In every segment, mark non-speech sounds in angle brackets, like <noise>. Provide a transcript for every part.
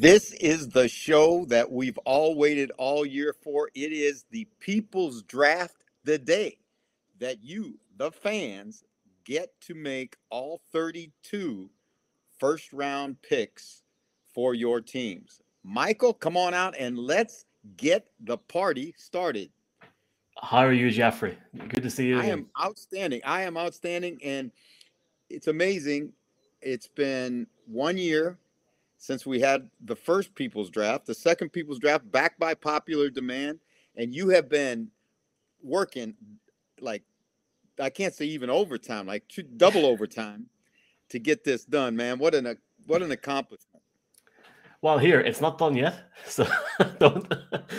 This is the show that we've all waited all year for. It is the People's Draft the day that you, the fans, get to make all 32 first round picks for your teams. Michael, come on out and let's get the party started. How are you, Jeffrey? Good to see you. I am outstanding. I am outstanding. And it's amazing. It's been one year since we had the first people's draft, the second people's draft backed by popular demand. And you have been working like, I can't say even overtime, like two, double <laughs> overtime to get this done, man. What an, what an accomplishment. Well, here it's not done yet, <laughs> so <laughs> don't.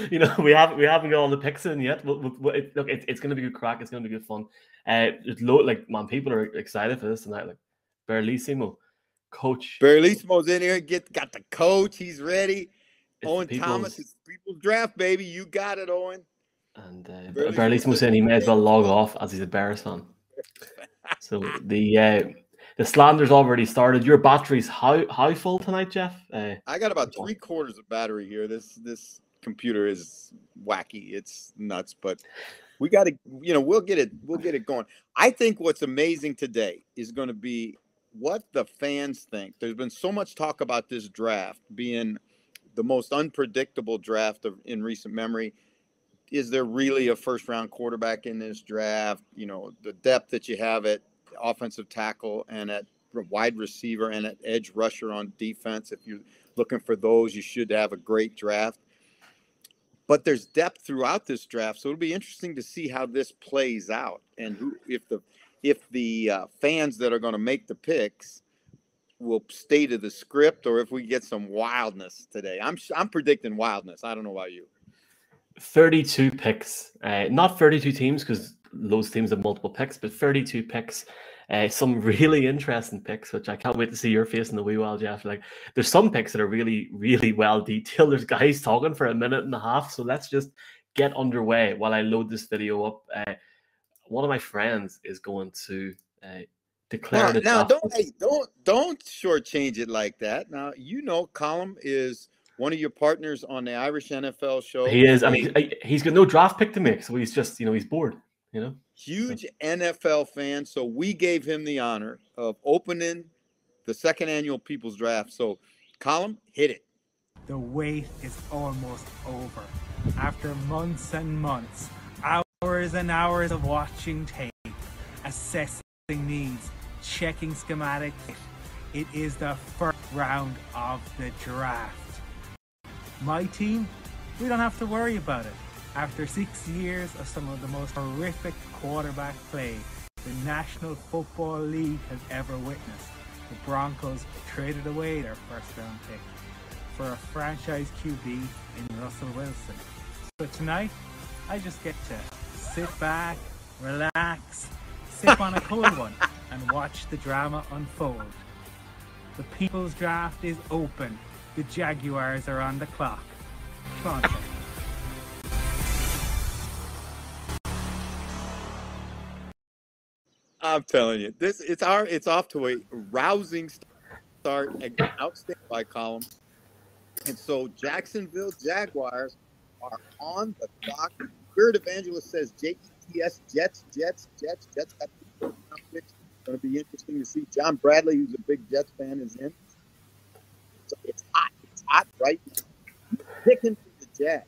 You know, we haven't we haven't got all the picks in yet. It, look, it, it's going to be good crack. It's going to be good fun. Uh, it's low, like man, people are excited for this tonight. Like Barlissimo, coach. Barlissimo's in here. Get got the coach. He's ready. It's Owen Thomas, it's people's draft, baby. You got it, Owen. And uh, Barlissimo saying he may as well log off as he's a Bears fan. <laughs> so the uh, the slander's already started. Your battery's how how full tonight, Jeff? Uh, I got about three quarters of battery here. This this computer is wacky. It's nuts, but we got to you know we'll get it we'll get it going. I think what's amazing today is going to be what the fans think. There's been so much talk about this draft being the most unpredictable draft of, in recent memory. Is there really a first round quarterback in this draft? You know, the depth that you have at offensive tackle and at wide receiver and at edge rusher on defense. If you're looking for those, you should have a great draft. But there's depth throughout this draft, so it'll be interesting to see how this plays out and who, if the if the uh, fans that are going to make the picks will stay to the script or if we get some wildness today. I'm I'm predicting wildness. I don't know about you. 32 picks, uh, not 32 teams because those teams have multiple picks, but 32 picks. Uh, some <laughs> really interesting picks, which I can't wait to see your face in the wee while, Jeff. Like, there's some picks that are really, really well detailed. There's guys talking for a minute and a half, so let's just get underway while I load this video up. Uh, one of my friends is going to uh, declare. Now, now don't hey, don't don't shortchange it like that. Now you know, Colm is one of your partners on the Irish NFL show. He is. I mean, he's got no draft pick to make, so he's just you know he's bored you know. Huge NFL fan, so we gave him the honor of opening the second annual People's Draft. So, Colm, hit it. The wait is almost over. After months and months, hours and hours of watching tape, assessing needs, checking schematics, it is the first round of the draft. My team, we don't have to worry about it. After six years of some of the most horrific quarterback play the National Football League has ever witnessed, the Broncos traded away their first round pick for a franchise QB in Russell Wilson. So tonight, I just get to sit back, relax, sip on a cold one, <laughs> and watch the drama unfold. The People's Draft is open. The Jaguars are on the clock. On, I'm telling you, this it's our it's off to a rousing start. Outstanding by Colm. And so Jacksonville Jaguars are on the clock. Spirit Evangelist says JETS Jets Jets Jets Jets. It's going to be interesting to see. John Bradley, who's a big Jets fan, is in. So it's hot. It's hot right now. Picking for the Jets.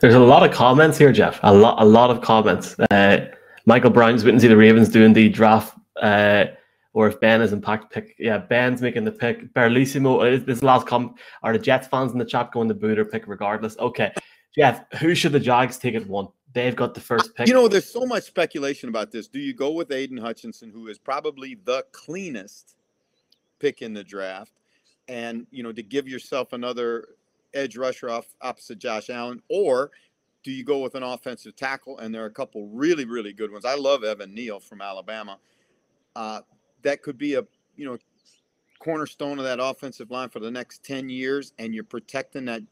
There's a lot of comments here, Jeff. A lot, a lot of comments. Uh, Michael Brown's waiting to see the Ravens doing the draft, uh, or if Ben is impact pick. Yeah, Ben's making the pick. Barlissimo, uh, this last comment. Are the Jets fans in the chat going to boot or pick regardless? Okay, Jeff, who should the Jags take at one? They've got the first pick. You know, there's so much speculation about this. Do you go with Aidan Hutchinson, who is probably the cleanest pick in the draft, and you know to give yourself another edge rusher off opposite Josh Allen, or do you go with an offensive tackle? And there are a couple really, really good ones. I love Evan Neal from Alabama. Uh, that could be a you know cornerstone of that offensive line for the next ten years, and you're protecting that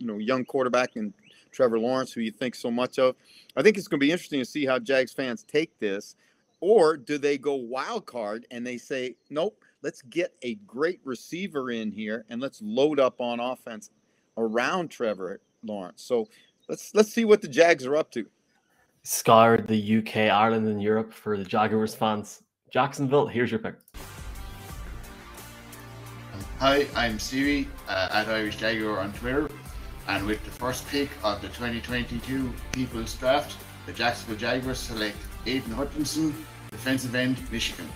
you know young quarterback and Trevor Lawrence, who you think so much of. I think it's going to be interesting to see how Jags fans take this, or do they go wild card and they say, nope, let's get a great receiver in here and let's load up on offense around Trevor Lawrence. So let's let's see what the Jags are up to. Scoured the UK, Ireland, and Europe for the Jaguars fans. Jacksonville, here's your pick. Hi, I'm Stevie uh, at Irish Jaguar on Twitter, and with the first pick of the 2022 People's Draft, the Jacksonville Jaguars select Aidan Hutchinson, defensive end, Michigan.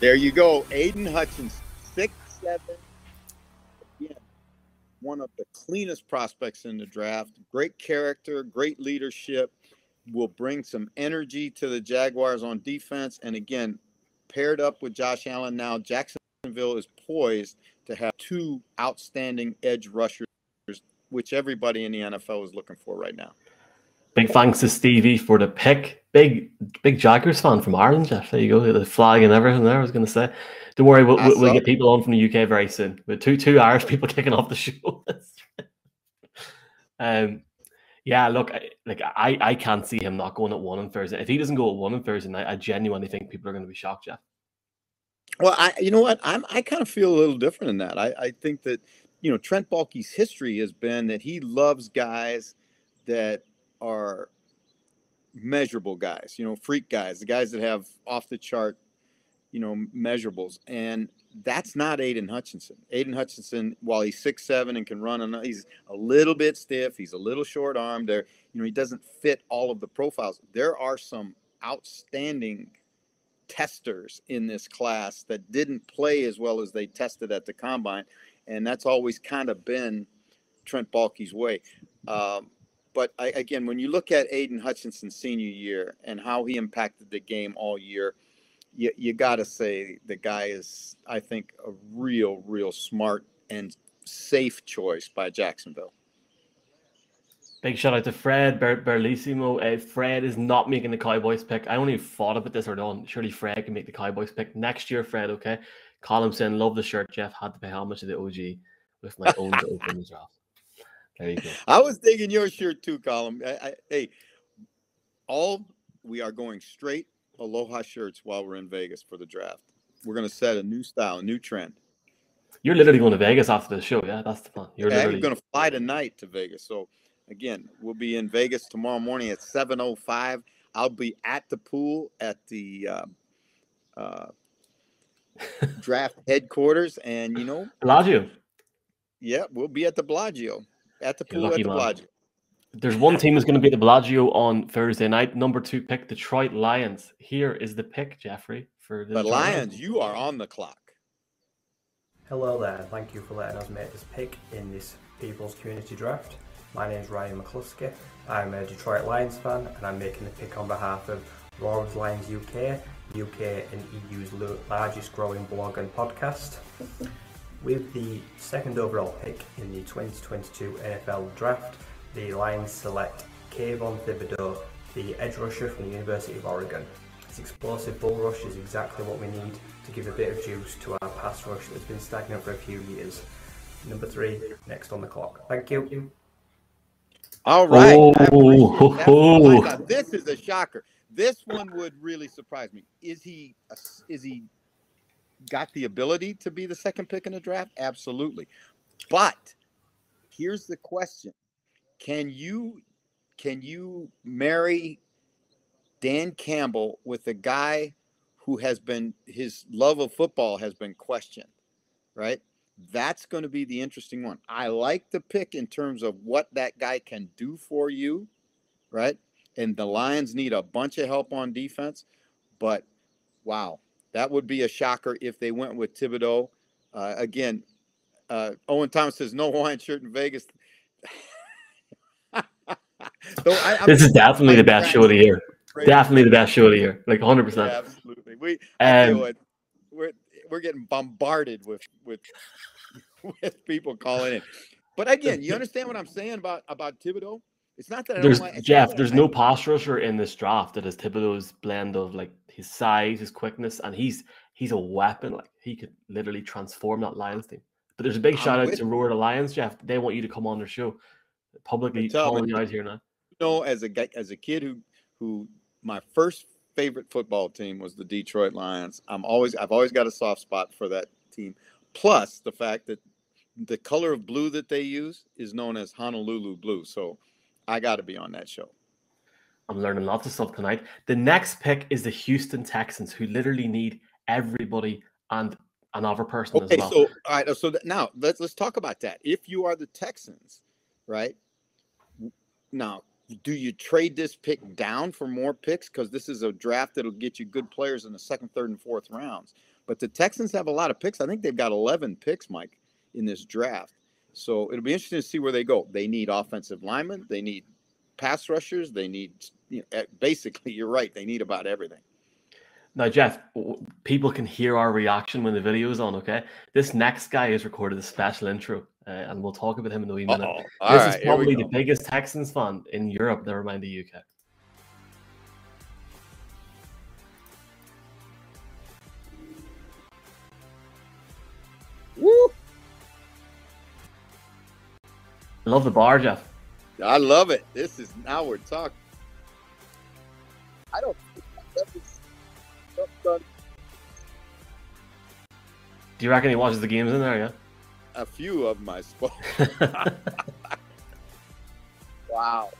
There you go, Aidan Hutchinson, six seven. Again, one of the cleanest prospects in the draft. Great character, great leadership. Will bring some energy to the Jaguars on defense, and again, paired up with Josh Allen now, Jacksonville is poised to have two outstanding edge rushers, which everybody in the NFL is looking for right now. Big thanks to Stevie for the pick. Big, big Jaguars fan from Ireland, Jeff. There you go, the flag and everything. There, I was going to say. Don't worry, we'll, we'll, we'll get people on from the UK very soon. With two two Irish people <laughs> kicking off the show. <laughs> um, yeah, look, like I, I can't see him not going at one on Thursday. If he doesn't go at one on Thursday night, I genuinely think people are going to be shocked, Jeff. Well, I, you know what, I'm, I kind of feel a little different in that. I, I think that, you know, Trent Baalke's history has been that he loves guys that are measurable guys, you know, freak guys, the guys that have off the chart, you know, measurables. And that's not Aidan Hutchinson. Aidan Hutchinson, while he's six seven and can run, and he's a little bit stiff. He's a little short armed. There, you know, he doesn't fit all of the profiles. There are some outstanding testers in this class that didn't play as well as they tested at the combine, and that's always kind of been Trent Baalke's way. Um, but I, again, when you look at Aidan Hutchinson's senior year and how he impacted the game all year, you, you got to say the guy is, I think, a real, real smart and safe choice by Jacksonville. Big shout out to Fred Ber- Berlissimo. Uh, Fred is not making the Cowboys pick. I only thought about this or not. Surely Fred can make the Cowboys pick next year. Fred, okay. Colin saying, "Love the shirt, Jeff." Had to pay much of the OG with my own to open the draft. There you go. <laughs> I was digging your shirt too, Colin. I, I, hey, all we are going straight Aloha shirts while we're in Vegas for the draft. We're going to set a new style, a new trend. You're literally going to Vegas after the show, yeah? That's the plan. You're Yeah, literally going to fly tonight to Vegas. So again, we'll be in Vegas tomorrow morning at 7:05. I'll be at the pool at the uh, uh, draft headquarters, and you know, <laughs> Bellagio. yeah, we'll be at the Bellagio at the pool at the man. Bellagio. There's one team that's going to be at the Bellagio on Thursday night. Number two pick, Detroit Lions. Here is the pick, Jeffrey, for the The Lions, you are on the clock. Hello there, thank you for letting us make this pick in this People's Community Draft. My name is Ryan McCluskey. I'm a Detroit Lions fan and I'm making the pick on behalf of Roars Lions UK, UK and EU's largest growing blog and podcast. With the second overall pick in the 2022 NFL Draft, the Lions select Kayvon Thibodeaux, the edge rusher from the University of Oregon. His explosive bull rush is exactly what we need to give a bit of juice to our pass rush that's been stagnant for a few years. Number three, next on the clock. Thank you. All right. Oh, that. Oh, this is a shocker. This one would really surprise me. Is he is he got the ability to be the second pick in the draft? Absolutely. But here's the question. Can you can you marry Dan Campbell with a guy who has been his love of football has been questioned, right? That's going to be the interesting one. I like the pick in terms of what that guy can do for you, right? And the Lions need a bunch of help on defense, but wow, that would be a shocker if they went with Thibodeaux. Uh, again, uh, Owen Thomas says no Hawaiian shirt in Vegas. <laughs> so I, This is definitely the best show of the year. Definitely the best show of the year. Like 100%. Yeah, absolutely. We Um, it. We're getting bombarded with with <laughs> <laughs> with people calling in. But again, you <laughs> understand what I'm saying about about Thibodeaux? It's not that I There's don't like Jeff. There's I- no pass rusher in this draft that has Thibodeaux's blend of like his size, his quickness, and he's he's a weapon. Like he could literally transform that Lions team. But there's a big I'm shout out to Roar the Lions, Jeff. They want you to come on their show. Publicly calling you out here now. you know as a guy as a kid who who my first favorite football team was the Detroit Lions. I'm always I've always got a soft spot for that team. Plus the fact that the color of blue that they use is known as Honolulu blue. So I got to be on that show. I'm learning lots of stuff tonight. The next pick is the Houston Texans, who literally need everybody and another person okay, as well. so all right, so now let's let's talk about that. If you are the Texans, right? Now, do you trade this pick down for more picks because this is a draft that'll get you good players in the second, third, and fourth rounds? But the Texans have a lot of picks. I think they've got 11 picks, Mike, in this draft. So it'll be interesting to see where they go. They need offensive linemen. They need pass rushers. They need, you know, basically, <laughs> you're right. They need about everything. Now, Jeff, people can hear our reaction when the video is on. Okay, this next guy has recorded a special intro, uh, and we'll talk about him in a wee minute. Uh-oh. This All right, is here probably the biggest Texans fan in Europe. Never mind the UK. Woo! I love the bar, Jeff. I love it. This is now we're talking. I don't Do you reckon he watches the games in there? Yeah. A few of my. Yeah. <laughs> Wow.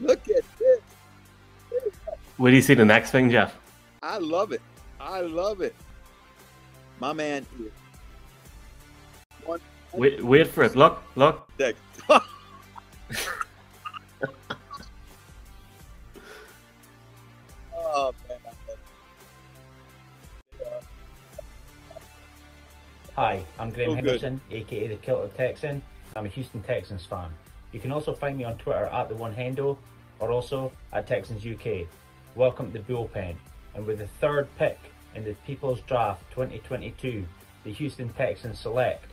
Look at this. Where do you see the next thing, Jeff? I love it. I love it. My man Wait, wait for it. Look, look. <laughs> Hi, I'm Graham Oh, good. Henderson, aka the Kilted Texan. I'm a Houston Texans fan. You can also find me on Twitter at the one handle or also at Texans UK. Welcome to the bullpen. And with the third pick in the People's Draft 2022, the Houston Texans select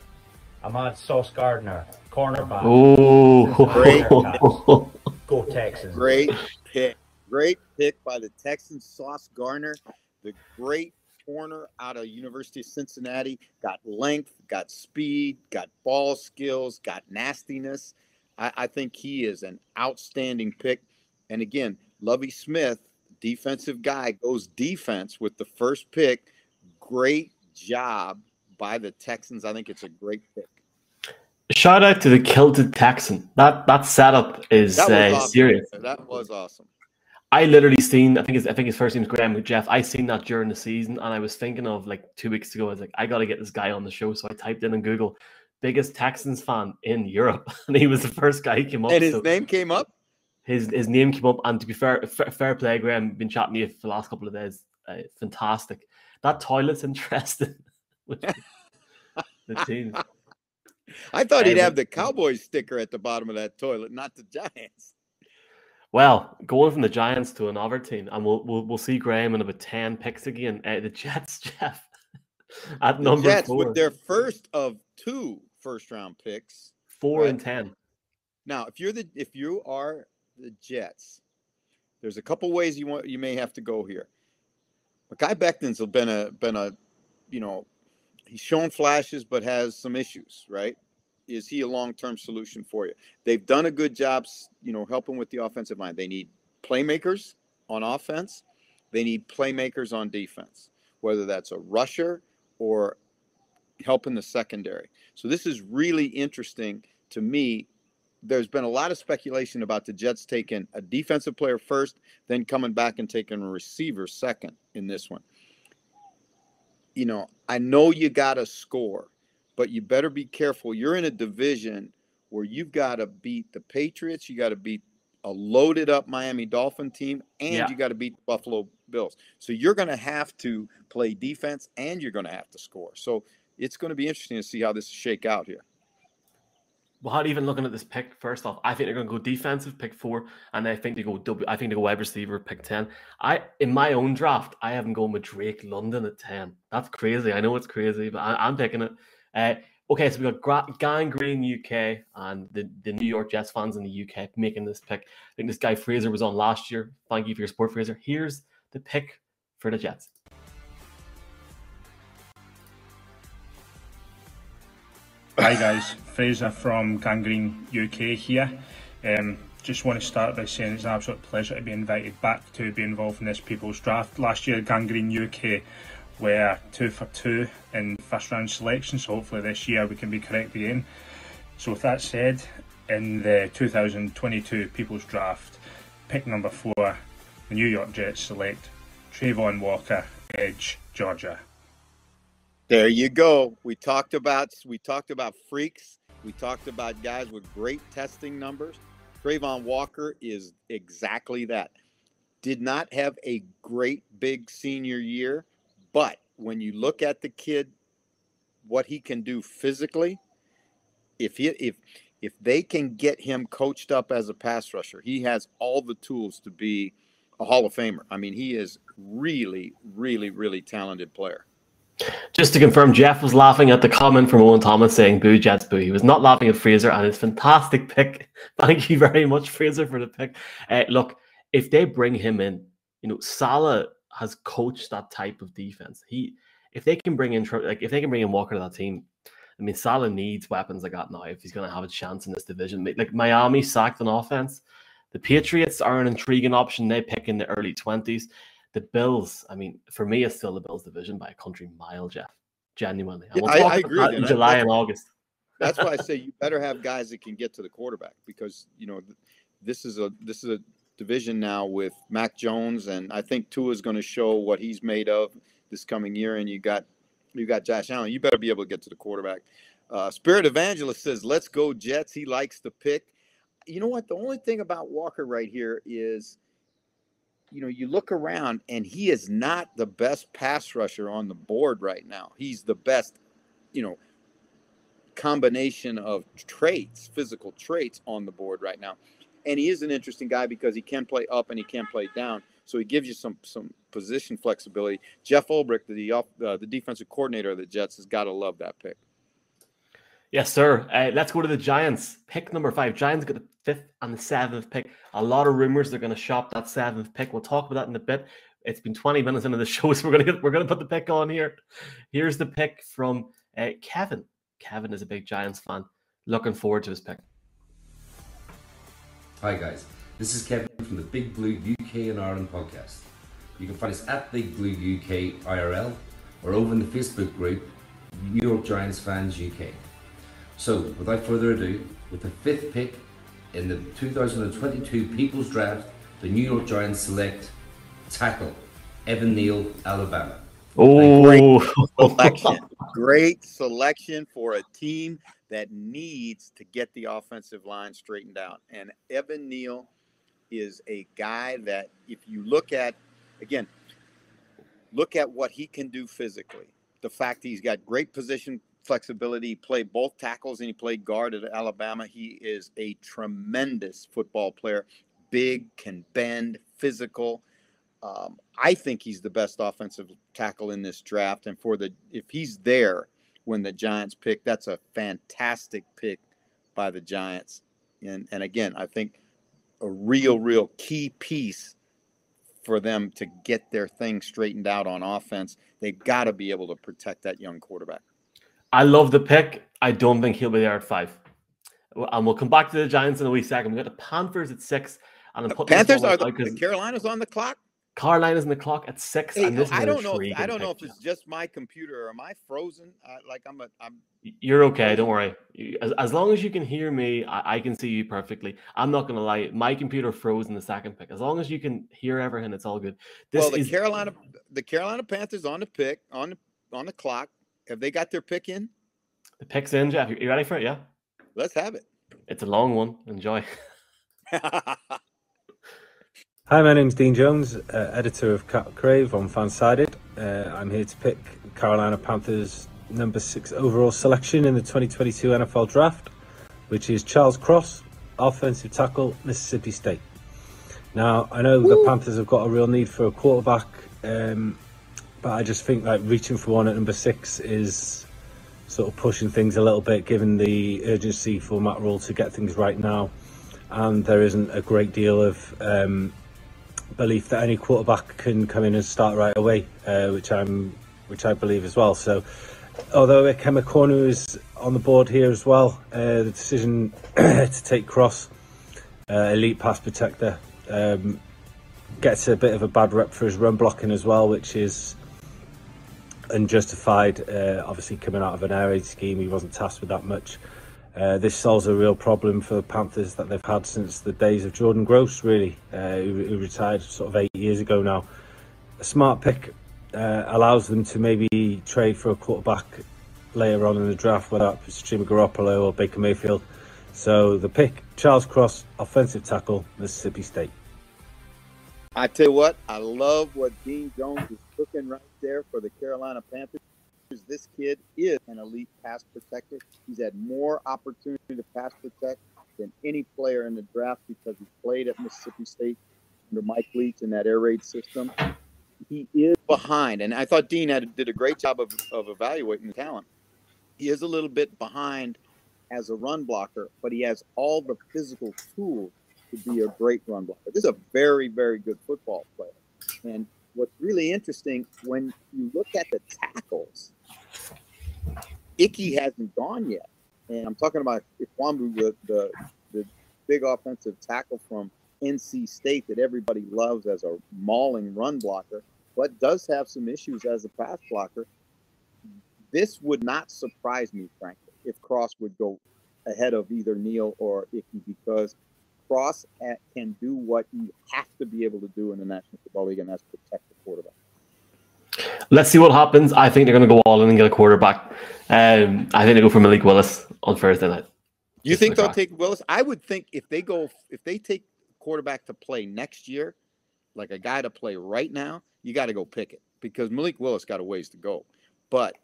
Ahmad Sauce Gardner, cornerback. Oh, <laughs> Go Texans. Great pick. Great pick by the Texans. Sauce Gardner, the great corner out of University of Cincinnati. Got length, got speed, got ball skills, got nastiness. I, I think he is an outstanding pick. And again, Lovie Smith, defensive guy, goes defense with the first pick. Great job by the Texans. I think it's a great pick. Shout out to the kilted Texan. That that setup is That uh, awesome. serious. That was awesome. I literally seen. I think his, I think his first name's Graham Jeff. I seen that during the season, and I was thinking of like two weeks ago. I was like, I got to get this guy on the show. So I typed in on Google, biggest Texans fan in Europe, <laughs> and he was the first guy who came up. And his so name came up. his his name came up. And to be fair, fair, fair play, Graham. Been chatting to you for the last couple of days. Uh, fantastic. That toilet's interesting. <laughs> the <laughs> team. I thought he'd Hey, have the Cowboys sticker at the bottom of that toilet, not the Giants. Well, going from the Giants to another team, and we'll we'll, we'll see Graham in about ten picks again. Uh, the Jets, <laughs> Jeff, at The number Jets four, with their first of two first round picks. four right. and ten. Now, if you're the if you are the Jets, there's a couple ways you want you may have to go here. Mekhi Becton's been a been a you know he's shown flashes but has some issues, right? Is he a long term solution for you? They've done a good job, you know, helping with the offensive line. They need playmakers on offense. They need playmakers on defense, whether that's a rusher or helping the secondary. So this is really interesting to me there's been a lot of speculation about the Jets taking a defensive player first, then coming back and taking a receiver second in this one. You know, I know you got to score, but you better be careful. You're in a division where you've got to beat the Patriots, you got to beat a loaded up Miami Dolphin team, and Yeah. you got to beat the Buffalo Bills. So you're going to have to play defense and you're going to have to score. So it's going to be interesting to see how this shake out here. Without even looking at this pick, first off, I think they're going to go defensive, pick four, and I think they go W. I think they go wide receiver, pick ten. I in my own draft, I haven't gone with Drake London at ten. That's crazy. I know it's crazy, but I, I'm picking it. Uh, okay, so we've got Gra- Gang Green UK and the, the New York Jets fans in the UK making this pick. I think this guy Fraser was on last year. Thank you for your support, Fraser. Here's the pick for the Jets. Hi guys, Fraser from Gang Green UK here. Um, just want to start by saying it's an absolute pleasure to be invited back to be involved in this People's Draft. Last year, Gang Green UK were two for two in first round selection, so hopefully this year we can be correct again. So, with that said, in the 2022 People's Draft, pick number four, the New York Jets select Travon Walker, Edge, Georgia. There you go. We talked about we talked about freaks. We talked about guys with great testing numbers. Travon Walker is exactly that. Did not have a great big senior year, but when you look at the kid, what he can do physically, if he if if they can get him coached up as a pass rusher, he has all the tools to be a Hall of Famer. I mean, he is really, really, really talented player. Just to confirm, Jeff was laughing at the comment from Owen Thomas saying "Boo Jets boo." He was not laughing at Fraser and his fantastic pick. <laughs> Thank you very much, Fraser, for the pick. Uh, look, if they bring him in, you know, Saleh has coached that type of defense. He, if they can bring in, like, if they can bring in Walker to that team, I mean, Saleh needs weapons like that now if he's going to have a chance in this division. Like Miami sacked on offense. The Patriots are an intriguing option. They pick in the early twenties the Bills, I mean, for me, it's still the Bills division by a country mile, Jeff. Genuinely. Yeah, I, I, agree. in July and August. That's why I <laughs> say you better have guys that can get to the quarterback because you know this is a this is a division now with Mac Jones, and I think Tua is going to show what he's made of this coming year. And you got you got Josh Allen. You better be able to get to the quarterback. Uh, Spirit Evangelist says, "Let's go Jets." He likes to pick. You know what? The only thing about Walker right here is you know, you look around and he is not the best pass rusher on the board right now. He's the best, you know, combination of traits, physical traits on the board right now. And he is an interesting guy because he can play up and he can play down. So he gives you some some position flexibility. Jeff Ulbrich, the uh, the defensive coordinator of the Jets, has got to love that pick. Yes, sir. Uh, let's go to the Giants. Pick number five. Giants get the fifth and the seventh pick. A lot of rumors they're going to shop that seventh pick. We'll talk about that in a bit. It's been 20 minutes into the <laughs> show, so we're going to we're going to put the pick on here. Here's the pick from uh, Kevin. Kevin is a big Giants fan. Looking forward to his pick. Hi guys, this is Kevin from the Big Blue UK and Ireland podcast. You can find us at Big Blue UK IRL or over in the Facebook group New York Giants Fans UK. So, without further ado, with the fifth pick in the 2022 People's Draft, the New York Giants select tackle Evan Neal, Alabama. Oh, great selection. <laughs> great selection for a team that needs to get the offensive line straightened out. And Evan Neal is a guy that, if you look at, again, look at what he can do physically. The fact that he's got great position flexibility. He played both tackles and he played guard at Alabama. He is a tremendous football player. Big, can bend, physical. Um, I think he's the best offensive tackle in this draft. And for the if he's there when the Giants pick, that's a fantastic pick by the Giants. And and again, I think a real, real key piece for them to get their thing straightened out on offense. They've got to be able to protect that young quarterback. I love the pick. I don't think he'll be there at five. And we'll come back to the Giants in a wee second. We got the Panthers at six. And I'm Panthers are the, the Carolinas on the clock. Carolina's in the clock at six. Hey, I don't know. If, I don't know if it's just my computer or am I frozen? Like I'm a. I'm. You're okay. Don't worry. As, as long as you can hear me, I, I, can see you perfectly. I'm not gonna lie. My computer froze in the second pick. As long as you can hear everything, it's all good. This well, the is, Carolina, the Carolina Panthers on the pick on the on the clock. Have they got their pick in? The pick's in, Jeff. You ready for it? Yeah. Let's have it. It's a long one. Enjoy. <laughs> Hi, my name's Dean Jones, uh, editor of Cat Crave on Fansided. Uh, I'm here to pick Carolina Panthers number six overall selection in the 2022 NFL Draft, which is Charles Cross, offensive tackle, Mississippi State. Now, I know Ooh. the Panthers have got a real need for a quarterback, um, but I just think like reaching for one at number six is sort of pushing things a little bit, given the urgency for Matt Rhule to get things right now. And there isn't a great deal of um, belief that any quarterback can come in and start right away, uh, which I'm, which I believe as well. So although Ikem Ekwonu is on the board here as well, uh, the decision <clears throat> to take Cross, uh, elite pass protector, um, gets a bit of a bad rep for his run blocking as well, which is unjustified. Uh, obviously, coming out of an air raid scheme, he wasn't tasked with that much. Uh, this solves a real problem for the Panthers that they've had since the days of Jordan Gross, really, uh, who, who, retired sort of eight years ago now. A smart pick uh, allows them to maybe trade for a quarterback later on in the draft, whether it's Jimmy Garoppolo or Baker Mayfield. So the pick, Charles Cross, offensive tackle, Mississippi State. I tell you what, I love what Dean Jones is cooking right there for the Carolina Panthers. This kid is an elite pass protector. He's had more opportunity to pass protect than any player in the draft because he played at Mississippi State under Mike Leach in that air raid system. He is behind, and I thought Dean had, did a great job of, of evaluating the talent. He is a little bit behind as a run blocker, but he has all the physical tools to be a great run blocker. This is a very, very good football player. And what's really interesting when you look at the tackles, Icky hasn't gone yet. And I'm talking about Ekwonu, the, the, the big offensive tackle from NC State that everybody loves as a mauling run blocker, but does have some issues as a pass blocker. This would not surprise me, frankly, if Cross would go ahead of either Neal or Icky because Cross can do what you have to be able to do in the National Football League, and that's protect the quarterback. Let's see what happens. I think they're going to go all in and get a quarterback. Um, I think they go for Malik Willis on Thursday night. You think they'll take Willis? I would think if they go, if they take quarterback to play next year, like a guy to play right now, you got to go pick it because Malik Willis got a ways to go. But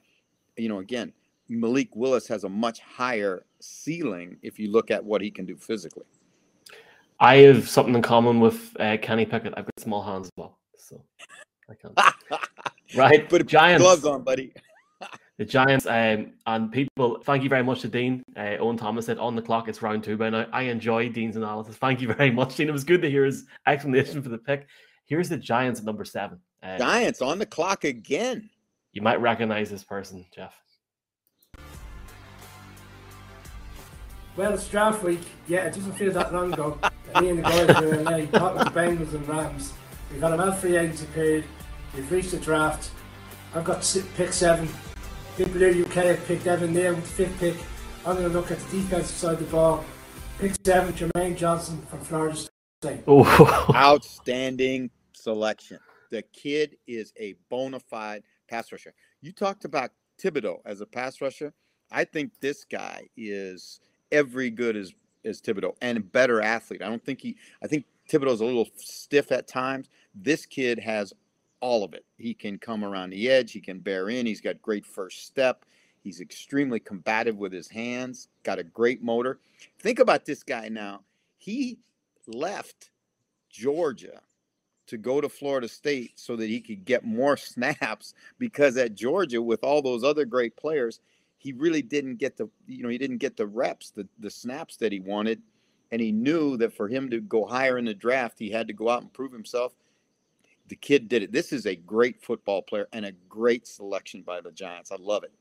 you know, again, Malik Willis has a much higher ceiling if you look at what he can do physically. I have something in common with uh, Kenny Pickett. I've got small hands as well, so I can't. <laughs> right, put Giants gloves on, buddy. <laughs> the Giants um, and people. Thank you very much to Dean. Uh, Owen Thomas said on the clock. It's round two by now. I enjoy Dean's analysis. Thank you very much, Dean. It was good to hear his explanation for the pick. Here's the Giants at number seven. Uh, Giants on the clock again. You might recognize this person, Jeff. Well, it's draft week. Yeah, it doesn't feel that long ago. <laughs> me and the guys were in LA talking with the Bengals and Rams. We've had a about free agency period. We've reached the draft. I've got pick seven. Big Blue UK have picked Evan Neal with the fifth pick. I'm going to look at the defensive side of the ball. Pick seven, Jermaine Johnson from Florida State. <laughs> Oh. Outstanding selection. The kid is a bona fide pass rusher. You talked about Thibodeaux as a pass rusher. I think this guy is every good as as Thibodeaux and a better athlete. I don't think he. I think Thibodeaux's a little stiff at times. This kid has all of it. He can come around the edge. He can bear in. He's got great first step. He's extremely combative with his hands. Got a great motor. Think about this guy now. He left Georgia to go to Florida State so that he could get more <laughs> snaps because at Georgia, with all those other great players, he really didn't get the you know he didn't get the reps the, the snaps that he wanted and he knew that for him to go higher in the draft he had to go out and prove himself the kid did it. This is a great football player and a great selection by the giants. I love it.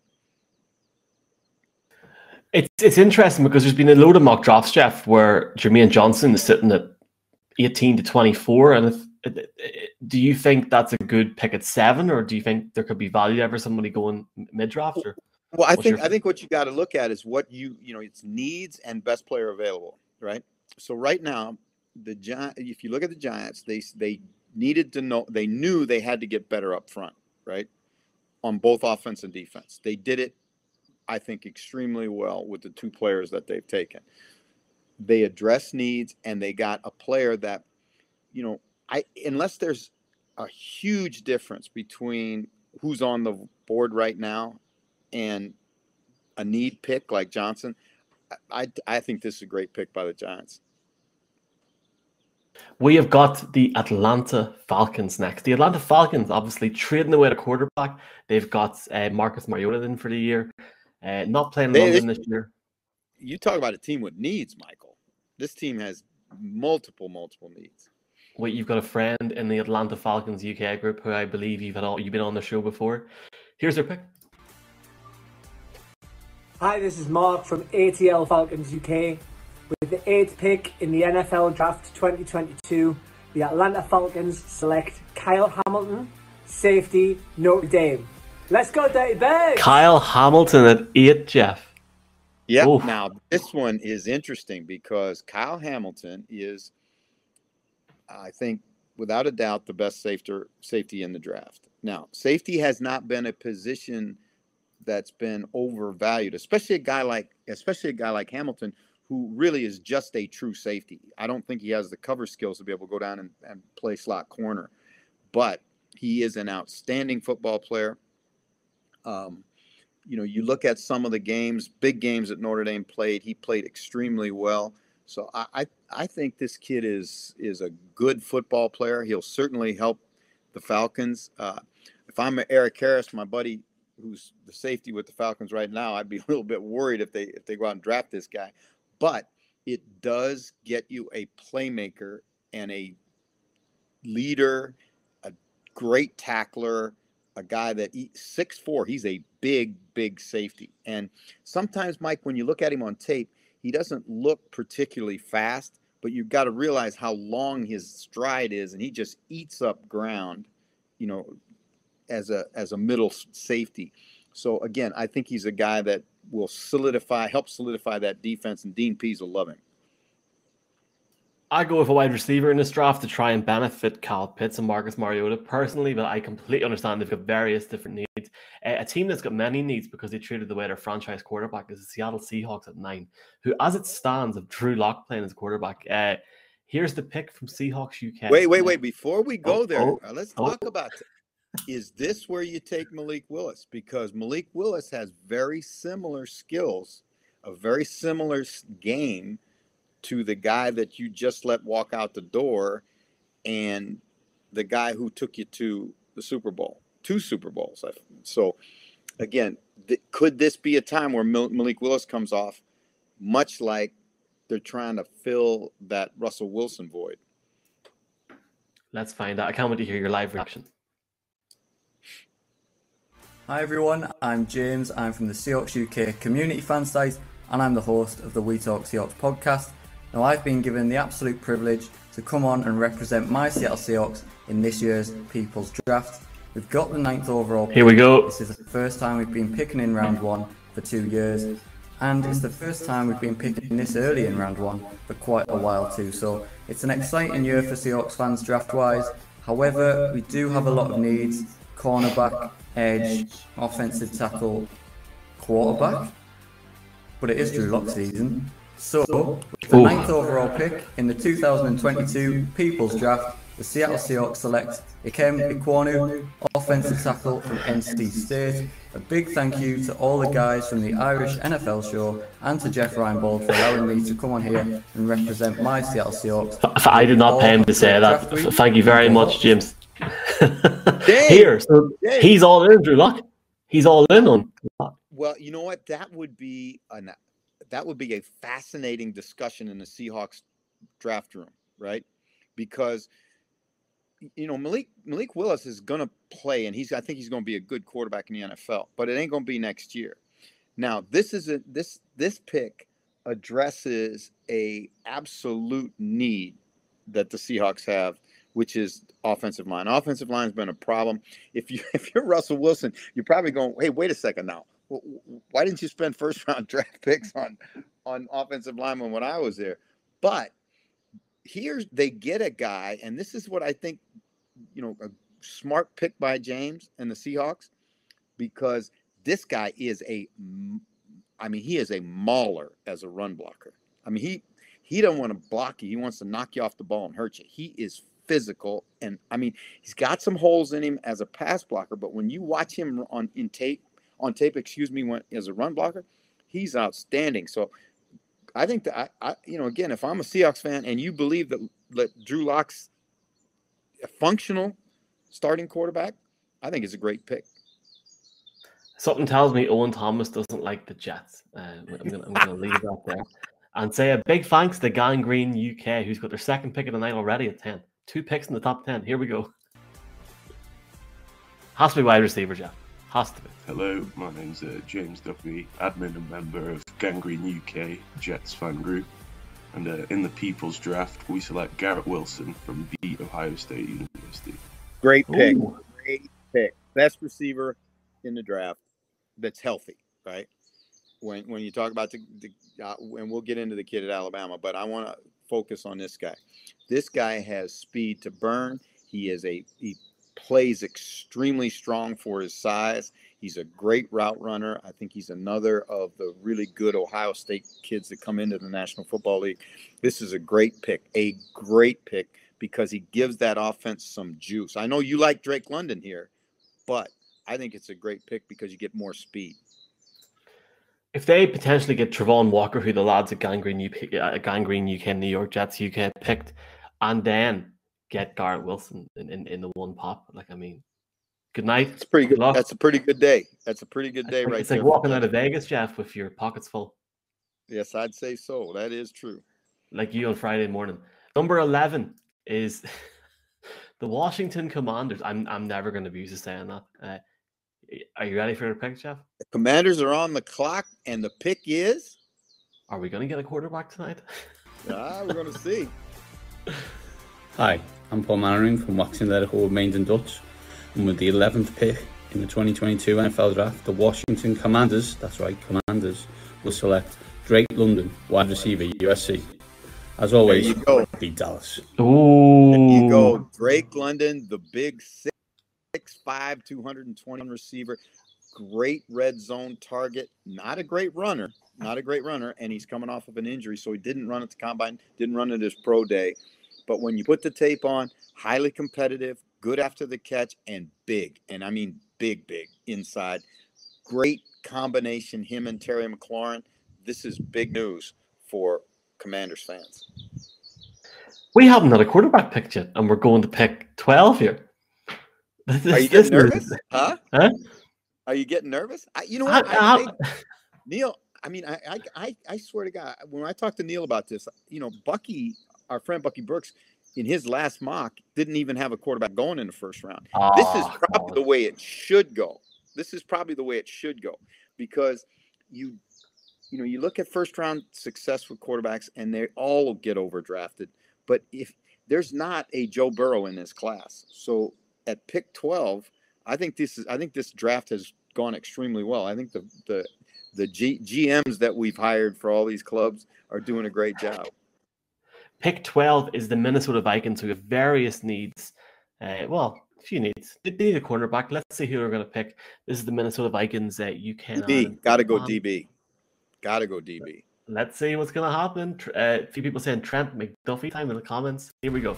It's it's interesting because there's been a load of mock drafts jeff where jermaine johnson is sitting at 18 to 24 and if, do you think that's a good pick at seven or do you think there could be value ever somebody going mid draft or well, I think I think what you got to look at is what you you know it's needs and best player available, right? So right now, the giant if you look at the Giants, they they needed to know they knew they had to get better up front, right? On both offense and defense. They did it I think extremely well with the two players that they've taken. They address needs and they got a player that you know, I unless there's a huge difference between who's on the board right now and a need pick like Johnson, I, I think this is a great pick by the Giants. We have got the Atlanta Falcons next. The Atlanta Falcons obviously trading away a quarterback. They've got uh, Marcus Mariota in for the year. Uh, not playing they, London this year. You talk about a team with needs, Michael. This team has multiple, multiple needs. Wait, you've got a friend in the Atlanta Falcons UK group who I believe you've had all, you've been on the show before. Here's their pick. Hi, this is Mark from ATL Falcons UK. With the eighth pick in the NFL Draft 2022, the Atlanta Falcons select Kyle Hamilton, safety, Notre Dame. Let's go, Dirty Birds! Kyle Hamilton at eight, Jeff. Yeah. Now this one is interesting because Kyle Hamilton is, I think, without a doubt, the best safety safety in the draft. Now, safety has not been a position that's been overvalued, especially a guy like especially a guy like Hamilton, who really is just a true safety. I don't think he has the cover skills to be able to go down and, and play slot corner, but he is an outstanding football player. Um, you know, you look at some of the games, big games that Notre Dame played, he played extremely well. So I, I, I think this kid is is a good football player. He'll certainly help the Falcons. Uh, if I'm Erik Harris, my buddy who's the safety with the Falcons right now, I'd be <laughs> a little bit worried if they if they go out and draft this guy. But it does get you a playmaker and a leader, a great tackler, a guy that six four. He's a big, big safety. And sometimes, Mike, when you look at him on tape, he doesn't look particularly fast, but you've got to realize how long his stride is, and he just eats up ground, you know, as a as a middle safety. So again, I think he's a guy that will solidify, help solidify that defense, and Dean Pees will love him. I go with a wide receiver in this draft to try and benefit Kyle Pitts and Marcus Mariota personally, but I completely understand they've got various different needs. A team that's got many needs because they treated the way their franchise quarterback is the Seattle Seahawks at nine, who, as it stands, have Drew Lock playing as quarterback. Uh, here's the pick from Seahawks UK. Wait, wait, wait! Before we go oh, there, oh, uh, let's oh. talk about. Is this where you take Malik Willis? Because Malik Willis has very similar skills, a very similar game to the guy that you just let walk out the door and the guy who took you to the Super Bowl, two Super Bowls. So, again, th- could this be a time where Malik Willis comes off, much like they're trying to fill that Russell Wilson void? Let's find out. I can't wait to hear your live reaction. Hi everyone, I'm James. I'm from the Seahawks UK community fan site and I'm the host of the We Talk Seahawks podcast. Now, I've been given the absolute privilege to come on and represent my Seattle Seahawks in this year's People's Draft. We've got the ninth overall. Pick. Here we go. This is the first time we've been picking in round one for two years, and it's the first time we've been picking this early in round one for quite a while too. So it's an exciting year for Seahawks fans draft-wise. However, we do have a lot of needs: cornerback, edge, offensive tackle, quarterback. But it is Drew Lock season, so, the ninth overall pick in the 2022 People's Draft, the Seattle Seahawks select Ikem Ekwonu, offensive tackle from NC State. A big thank you to all the guys from the Irish NFL show and to Jeff Reinebold for allowing me to come on here and represent my Seattle Seahawks. I did not pay him to say that. Thank you very much, James. <laughs> here, so he's all in, Drew Lock. He's all in on. Well, you know what? That would be an that would be a fascinating discussion in the Seahawks draft room, right? Because you know Malik Malik Willis is going to play, and he's I think he's going to be a good quarterback in the NFL, but it ain't going to be next year. Now this is a this this pick addresses a absolute need that the Seahawks have, which is offensive line. Offensive line has been a problem. If you <laughs> if you're Russell Wilson, you're probably going, hey, wait a second now why didn't you spend first <laughs> round draft picks on on offensive linemen when I was there? But here they get a guy, and this is what I think, you know, a smart pick by James and the Seahawks, because this guy is a, I mean, he is a mauler as a run blocker. I mean, he he don't want to block you; he wants to knock you off the ball and hurt you. He is physical, and I mean, he's got some holes in him as a pass blocker. But when you watch him on in tape on tape, excuse me, when as a run blocker, he's outstanding. So I think that I, I, you know, again, if I'm a Seahawks fan and you believe that, that Drew Lock's a functional starting quarterback, I think it's a great pick. Something tells me Owen Thomas doesn't like the Jets. Uh, I'm going to leave that there and say a big thanks to Gang Green UK, who's got their second pick of the night already at 10. Two picks in the top 10. Here we go. Has to be wide receiver, Jeff. Has to be. Hello, my name's uh, James Duffy, admin and member of Gang Green UK Jets fan group. And uh, in the People's Draft, we select Garrett Wilson from beat Ohio State University. Great pick. Ooh. Great pick. Best receiver in the draft that's healthy, right? When when you talk about the, the uh, and we'll get into the kid at Alabama, but I want to focus on this guy. This guy has speed to burn. He is a he plays extremely strong for his size. He's a great route runner. I think he's another of the really good Ohio State kids that come into the National Football League. This is a great pick, a great pick because he gives that offense some juice. I know you like Drake London here, but I think it's a great pick because you get more speed. If they potentially get Travon Walker, who the lads at Gang Green UK, uh, Gang Green UK, New York Jets UK picked, and then get Garrett Wilson in, in, in the one pop, like I mean, good night. It's pretty good. luck. That's a pretty good day. That's a pretty good day, right It's there. like walking out of Vegas, Jeff, with your pockets full, Yes, I'd say so. That is true. like you on Friday morning. Number eleven is <laughs> the Washington Commanders. I'm I'm never going to be used to saying that. Uh, are you ready for the pick, Jeff? The Commanders are on the clock, and the pick is. Are we going to get a quarterback tonight? <laughs> Ah, we're going to see. Hi, I'm Paul Mannering from Waxing Lyrical Mains and Dutch, and with the 11th pick in the 2022 NFL Draft, the Washington Commanders, that's right, Commanders, will select Drake London, wide receiver, USC. As always, you go. beat Dallas. Ooh. There you go. Drake London, the big six, five, 221 receiver. Great red zone target. Not a great runner. Not a great runner. And he's coming off of an injury. So he didn't run at the combine, didn't run at his pro day. But when you put the tape on, highly competitive, good after the catch, and big. And I mean big, big inside. Great combination, him and Terry McLaurin. This is big news for Commanders fans. We haven't had a quarterback picked yet, and we're going to pick 12 here. This- Are you getting is- nervous? Huh? Huh? Are you getting nervous? I, you know what? I, I- Neil, I mean, I, I, I, swear to God, when I talked to Neil about this, you know, Bucky, our friend Bucky Brooks, in his last mock, didn't even have a quarterback going in the first round. this is probably the way it should go. This is probably the way it should go because you, you know, you look at first round success with quarterbacks, and they all get overdrafted. But if there's not a Joe Burrow in this class, so at pick 12, I think this is I think this draft has gone extremely well. I think the the the G, GMs that we've hired for all these clubs are doing a great job. Pick 12 is the Minnesota Vikings, who have various needs. Uh, well, a few needs. They need a cornerback. Let's see who they're going to pick. This is the Minnesota Vikings. Uh, you can. DB, got to go DB. Got to go DB. Let's see what's going to happen. Uh, a few people saying Trent McDuffie time in the comments. Here we go.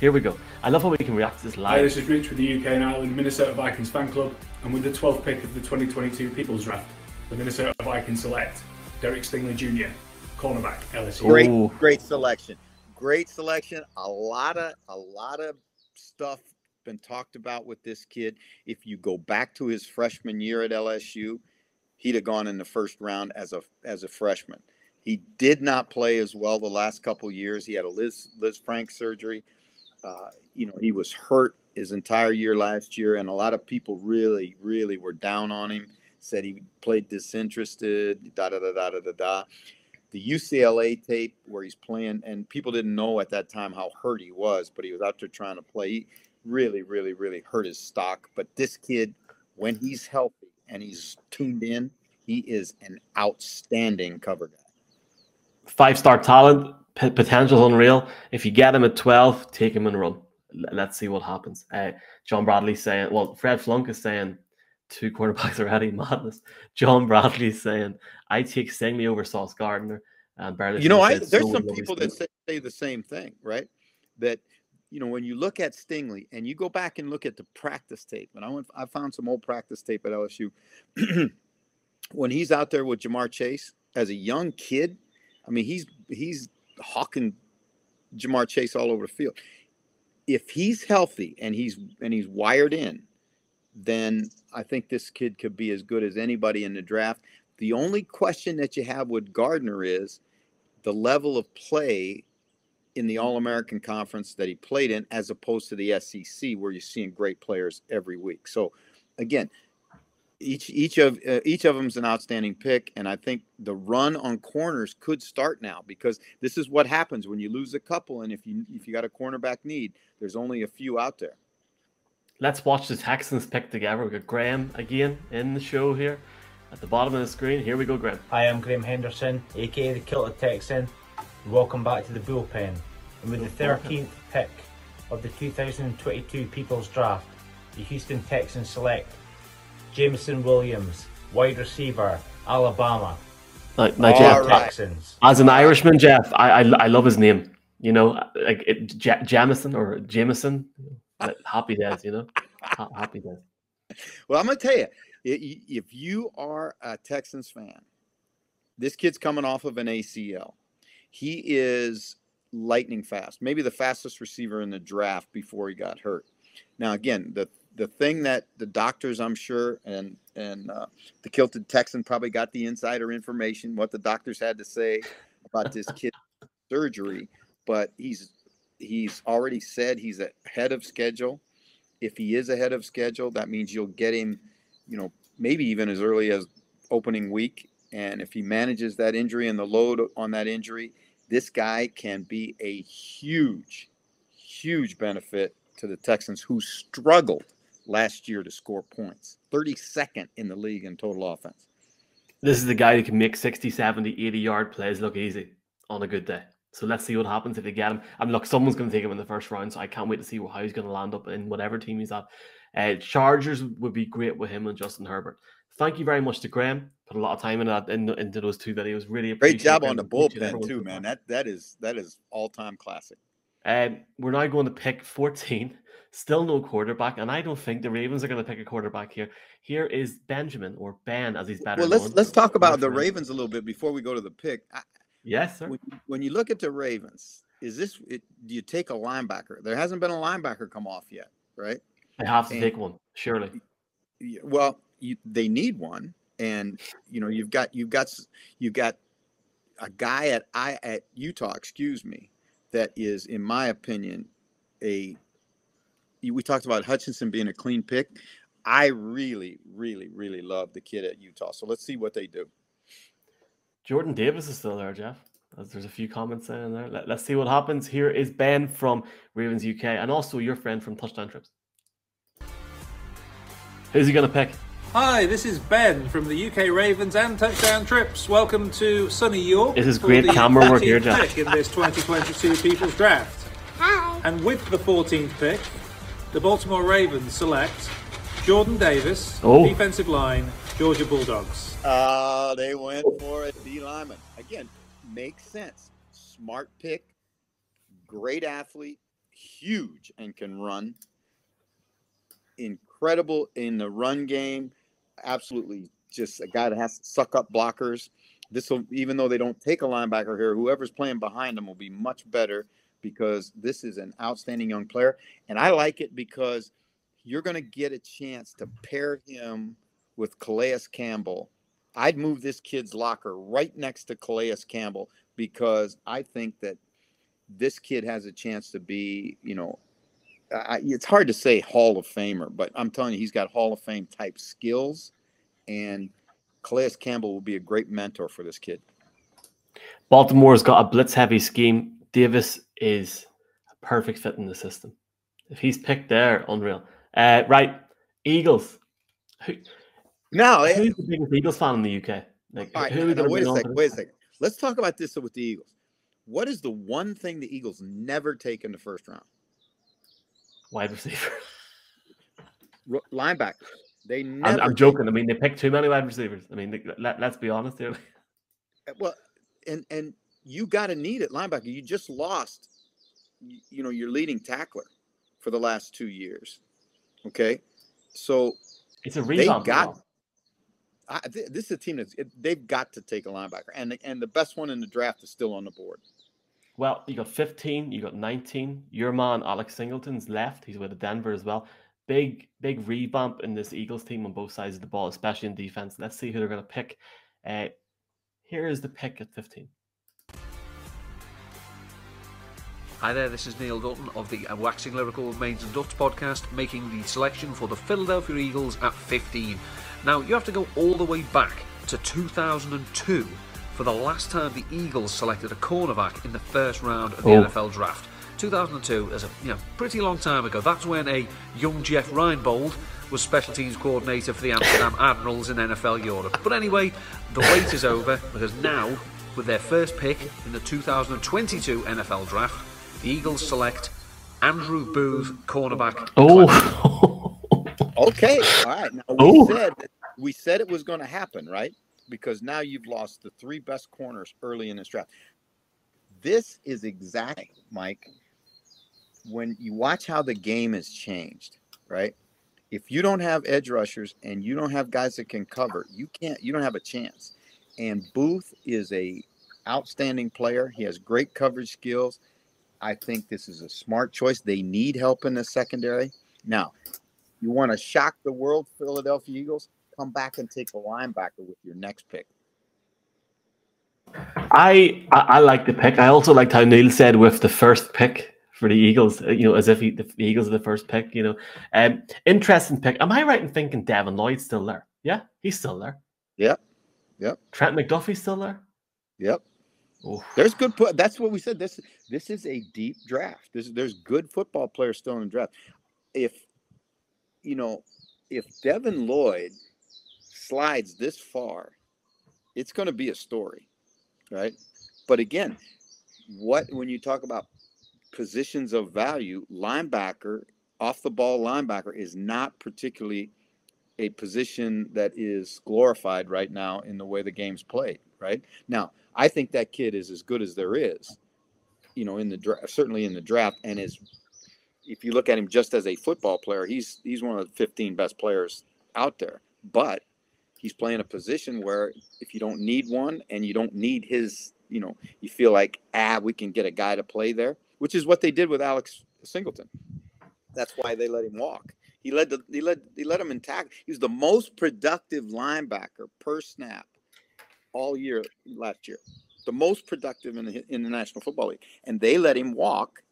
Here we go. I love how we can react to this live. Hi, live. this is Rich with the UK and Ireland Minnesota Vikings fan club, and with the 12th pick of the 2022 People's Draft, the Minnesota Vikings select Derek Stingley Jr., cornerback, LSU. Great, great selection. Great selection. A lot of a lot of stuff been talked about with this kid. If you go back to his freshman year at LSU, he'd have gone in the first round as a as a freshman. He did not play as well the last couple years. He had a Liz Lisfranc surgery. Uh, you know, he was hurt his entire year last year, and a lot of people really, really were down on him. Said he played disinterested. Da da da da da da da. The UCLA tape where he's playing, and people didn't know at that time how hurt he was, but he was out there trying to play. He really, really, really hurt his stock. But this kid, when he's healthy and he's tuned in, he is an outstanding cover guy. Five star talent, p- potential unreal. If you get him at 12, take him and run. Let's see what happens. Uh, John Bradley saying, well, Fred Flunk is saying two quarterbacks <laughs> are already. Madness. John Bradley saying, I take Stingley over Sauce Gardner. And Barely you know, I, there's "So some people that say, say the same thing, right? That you know, when you look at Stingley and you go back and look at the practice tape, and I went, I found some old practice tape at LSU. <clears throat> when he's out there with Ja'Marr Chase as a young kid, I mean, he's he's hawking Ja'Marr Chase all over the field. If he's healthy and he's and he's wired in, then I think this kid could be as good as anybody in the draft. The only question that you have with Gardner is the level of play in the All American Conference that he played in, as opposed to the SEC, where you're seeing great players every week. So, again, each each of uh, each of them is an outstanding pick, and I think the run on corners could start now because this is what happens when you lose a couple, and if you if you got a cornerback need, there's only a few out there. Let's watch the Texans pick together. We've got Graham again in the show here at the bottom of the screen. Here we go, Graham. Hi, I'm Graham Henderson, aka the Kilted Texan. Welcome back to the bullpen. And with the 13th pick of the 2022 People's Draft, the Houston Texans select Jameson Williams, wide receiver, Alabama. Like, now, Jeff, Texans. as an Irishman, Jeff, I, I I love his name. You know, like it, J- Jamison or Jameson. Happy days, you know. Happy days. Well, I'm gonna tell you, if you are a Texans fan, this kid's coming off of an ACL. He is lightning fast, maybe the fastest receiver in the draft before he got hurt. Now, again, the the thing that the doctors, I'm sure, and and uh, the kilted Texan probably got the insider information, what the doctors had to say about this kid's <laughs> surgery, but he's he's already said he's ahead of schedule. If he is ahead of schedule, that means you'll get him, you know, maybe even as early as opening week. And if he manages that injury and the load on that injury, this guy can be a huge, huge benefit to the Texans who struggled last year to score points. 32nd in the league in total offense. This is the guy who can make 60, 70, 80 yard plays look easy on a good day. So let's see what happens if they get him. I mean, look, someone's going to take him in the first round, so I can't wait to see how he's going to land up in whatever team he's at. Uh, Chargers would be great with him and Justin Herbert. Thank you very much to Graham. Put a lot of time in that in, into those two videos. Really Great appreciate job them. on the bullpen too, man. That that is that is all time classic. Um, we're now going to pick 14. Still no quarterback, and I don't think the Ravens are going to pick a quarterback here. Here is Benjamin or Ben, as he's better Well, let's known. let's talk about the Ravens a little bit before we go to the pick. I, Yes, sir. when, when you look at the Ravens, is this it, do you take a linebacker? There hasn't been a linebacker come off yet, right? They have to And- take one, surely. Well, you, they need one, and you know you've got you've got you've got a guy at I at Utah, excuse me, that is, in my opinion, a. you- We talked about Hutchinson being a clean pick. I really, really, really love the kid at Utah. So let's see what they do. Jordan Davis is still there, Jeff. There's a few comments in there. Let, us see what happens. Here is Ben from Ravens UK and also your friend from Touchdown Trips. Who's he going to pick? Hi, this is Ben from the UK Ravens and Touchdown Trips. Welcome to sunny York. This is great camera work here, 14th Jack. pick in this 2022 People's Draft. Hi. And with the 14th pick, the Baltimore Ravens select Jordan Davis, Oh. defensive line, Georgia Bulldogs. Uh, they went for a D lineman. Again, makes sense. Smart pick, great athlete, huge and can run. Incredible in the run game. Absolutely just a guy that has to suck up blockers. This will, even though they don't take a linebacker here, whoever's playing behind them will be much better because this is an outstanding young player. And I like it because you're going to get a chance to pair him with Calais Campbell. I'd move this kid's locker right next to Calais Campbell because I think that this kid has a chance to be, you know, I, it's hard to say Hall of Famer, but I'm telling you, he's got Hall of Fame type skills, and Calais Campbell will be a great mentor for this kid. Baltimore's got a blitz heavy scheme. Davis is a perfect fit in the system. If he's picked there, unreal. Uh, right, Eagles. Who, now, who's the biggest Eagles fan in the UK? Like, All right, who now, now, wait a second. Wait a second. Let's talk about this with the Eagles. What is the one thing the Eagles never take in the first round? Wide receiver. <laughs> R- linebacker. They never. I'm, I'm joking. I mean, they picked too many wide receivers. I mean, let, let's be honest here. <laughs> Well, and and you got to need it linebacker. You just lost, you know, your leading tackler for the last two years. Okay, so It's a they revamp. got. I, th- this is a team that's it, they've got to take a linebacker, and the, and the best one in the draft is still on the board. Well, you got 15, you got 19. Your man Alex Singleton's left. He's with Denver as well. Big, big revamp in this Eagles team on both sides of the ball, especially in defense. Let's see who they're going to pick. Uh, here is the pick at 15. Hi there, this is Neil Dutton of the Waxing Lyrical Mains and Duts podcast, making the selection for the Philadelphia Eagles at 15. Now, you have to go all the way back to 2002 for the last time the Eagles selected a cornerback in the first round of the Oh. NFL draft. 2002 is a you know pretty long time ago. That's when a young Jeff Reinebold was special teams coordinator for the Amsterdam <laughs> Admirals in NFL Europe. But anyway, the wait is over because now, with their first pick in the 2022 NFL draft, the Eagles select Andrew Booth, cornerback. Oh, <laughs> Okay, all right. Now we Oh. said we said it was going to happen, right? Because now you've lost the three best corners early in this draft. This is exactly, Mike. When you watch how the game has changed, right? If you don't have edge rushers and you don't have guys that can cover, you can't. You don't have a chance. And Booth is a outstanding player. He has great coverage skills. I think this is a smart choice. They need help in the secondary. Now, you want to shock the world, Philadelphia Eagles? Come back and take a linebacker with your next pick. I, I I like the pick. I also liked how Neil said with the first pick for the Eagles, uh, you know, as if he, the Eagles are the first pick. You know, um, interesting pick. Am I right in thinking Devin Lloyd's still there? Yeah, he's still there. Yep. Yep. Trent McDuffie's still there. Yep. Oof. There's good. That's what we said. This this is a deep draft. This there's good football players still in the draft. If you know, if Devin Lloyd slides this far, it's going to be a story, right? But again, what when you talk about positions of value, linebacker, off the ball linebacker is not particularly a position that is glorified right now in the way the game's played, right? Now, I think that kid is as good as there is, you know, in the draft, certainly in the draft, and is if you look at him just as a football player, he's he's one of the 15 best players out there. But he's playing a position where if you don't need one and you don't need his, you know, you feel like ah, we can get a guy to play there, which is what they did with Alex Singleton. That's why they let him walk. He led the he led he let him intact. He was the most productive linebacker per snap all year last year. The most productive in the in the National Football League, and they let him walk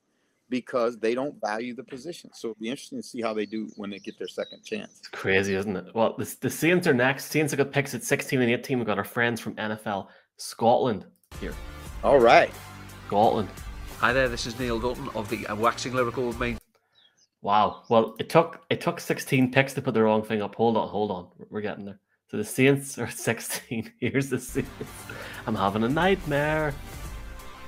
because they don't value the position. So it'll be interesting to see how they do when they get their second chance. It's crazy, isn't it? Well, the, the Saints are next. Saints have got picks at 16 and 18. We've got our friends from NFL Scotland here. All right. Scotland. Hi there, this is Neil Dutton of the Waxing Lyrical Main. Wow. Well, it took it took 16 picks to put the wrong thing up. Hold on, hold on. We're getting there. So the Saints are at <laughs> 16. Here's the Saints. I'm having a nightmare.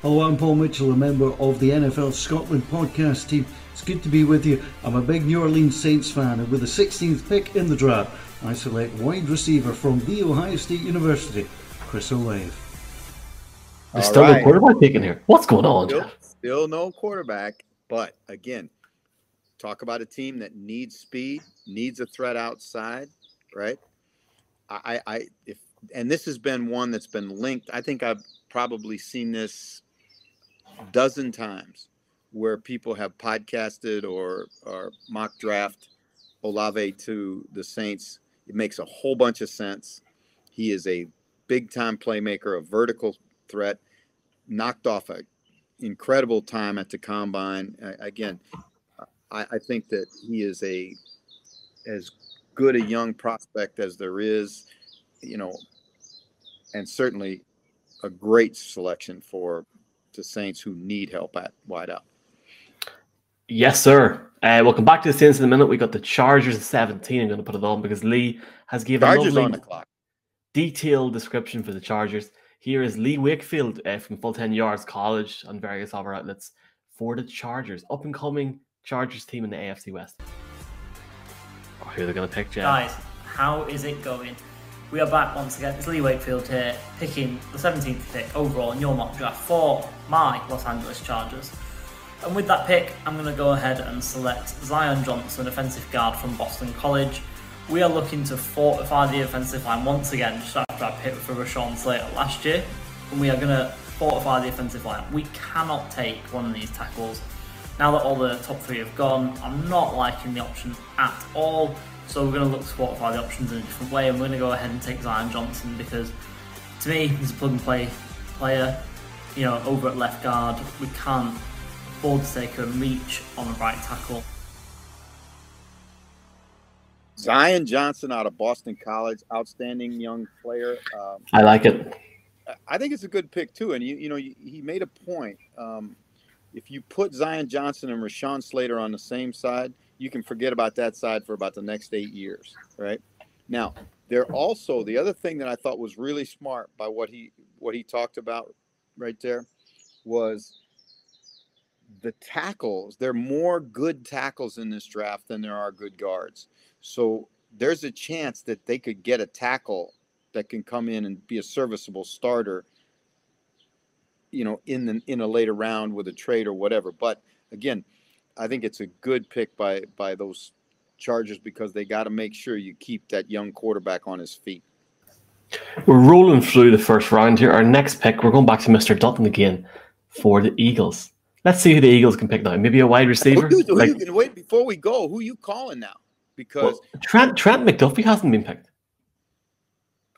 Hello, I'm Paul Mitchell, a member of the NFL Scotland podcast team. It's good to be with you. I'm a big New Orleans Saints fan, and with the 16th pick in the draft, I select wide receiver from The Ohio State University, Chris Olave. There's All still no quarterback taken here. What's going on, Still, still no quarterback, but again, talk about a team that needs speed, needs a threat outside, right? I, I, if and this has been one that's been linked. I think I've probably seen this dozen times where people have podcasted or or mock draft Olave to the Saints. It makes a whole bunch of sense. He is a big time playmaker, a vertical threat, knocked off a incredible time at the combine. Again, I, I think that he is a as good a young prospect as there is, you know, and certainly a great selection for the Saints who need help at wideout. Yes, sir. Uh, welcome back to the Saints in a minute. We got the Chargers at 17. I'm going to put it on because Lee has given a lovely on the clock. detailed description for the Chargers. Here is Lee Wakefield uh, from Full 10 Yards College on various other outlets for the Chargers. Up and coming Chargers team in the AFC West. Oh, who they're going to pick, Jeff? Guys, how is it going? We are back once again. It's Lee Wakefield here, picking the 17th pick overall in your mock draft for my Los Angeles Chargers. And with that pick, I'm going to go ahead and select Zion Johnson, offensive guard from Boston College. We are looking to fortify the offensive line once again, just after I picked for Rashawn Slater last year. And we are going to fortify the offensive line. We cannot take one of these tackles. Now that all the top three have gone, I'm not liking the options at all. So we're going to look to fortify the options in a different way. and we're going to go ahead and take Zion Johnson because, to me, he's a plug and play player. You know, over at left guard, we can't boards taker and reach on the right tackle. Zion Johnson out of Boston College, outstanding young player. Um, I like it. I think it's a good pick too. And you, you know, he made a point. Um, if you put Zion Johnson and Rashawn Slater on the same side, you can forget about that side for about the next eight years, right? Now, they're also the other thing that I thought was really smart by what he what he talked about right there was the tackles. There are more good tackles in this draft than there are good guards. So there's a chance that they could get a tackle that can come in and be a serviceable starter you know in the in a later round with a trade or whatever. But again i think it's a good pick by by those chargers because they got to make sure you keep that young quarterback on his feet. We're rolling through the first round here. Our next pick we're going back to mr dutton again for the eagles. Let's see who the eagles can pick now. Maybe a wide receiver? Who, who, like, you, wait before we go who you calling now? Because well, trent trent mcduffie hasn't been picked.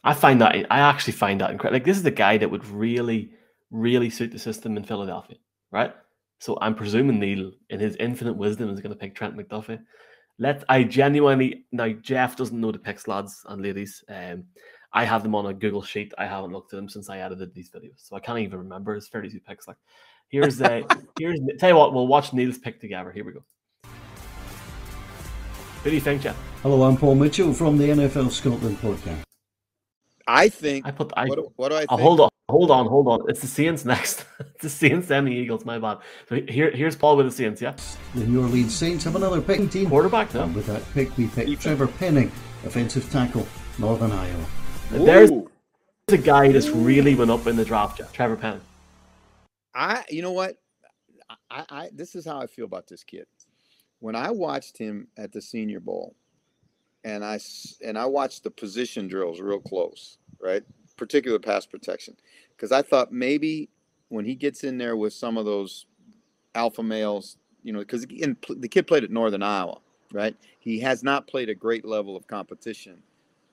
I find that I actually find that incredible. Like this is the guy that would really, really suit the system in Philadelphia, right? So I'm presuming Neil, in his infinite wisdom, is going to pick Trent McDuffie. Let I genuinely now Jeff doesn't know the picks, lads and ladies. Um, I have them on a Google sheet. I haven't looked at them since I edited these videos, so I can't even remember his 32 picks. Like, here's the <laughs> here's tell you what, we'll watch Neil's pick together. Here we go. What do you think, Jeff? Hello, I'm Paul Mitchell from the NFL Scotland podcast. I think I put I, what, what do I oh, think? hold on, hold on, hold on. It's the Saints next. <laughs> it's the Saints and the Eagles. My bad. So here, here's Paul with the Saints. Yeah. The New Orleans Saints have another pick team. Quarterback. No. And with that pick, we picked Trevor Penning, offensive tackle, Northern Iowa. There's a guy that's really went up in the draft. Jeff. Trevor Penning. I, you know what, I, I, this is how I feel about this kid. When I watched him at the Senior Bowl, and I and I watched the position drills real close, right? Particular pass protection, because I thought maybe when he gets in there with some of those alpha males, you know, because the kid played at Northern Iowa, right? He has not played a great level of competition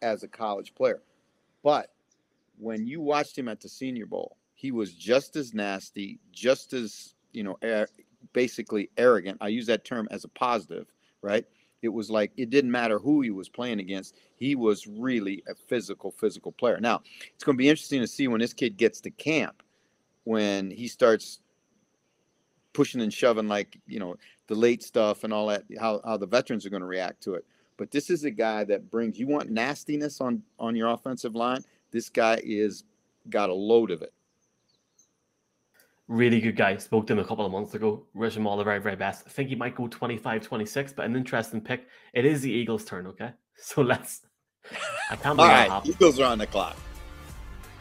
as a college player, but when you watched him at the Senior Bowl, he was just as nasty, just as you know, basically arrogant. I use that term as a positive, right? It was like it didn't matter who he was playing against. He was really a physical, physical player. Now, it's going to be interesting to see when this kid gets to camp, when he starts pushing and shoving like, you know, the late stuff and all that, how, how the veterans are going to react to it. But this is a guy that brings you want nastiness on on your offensive line. This guy is got a load of it really good guy. Spoke to him a couple of months ago. Wish him all the very, very best. I think he might go 25 26, but an interesting pick. It is the Eagles' turn, okay? <laughs> So let's. I can't believe All right, Eagles are on the clock.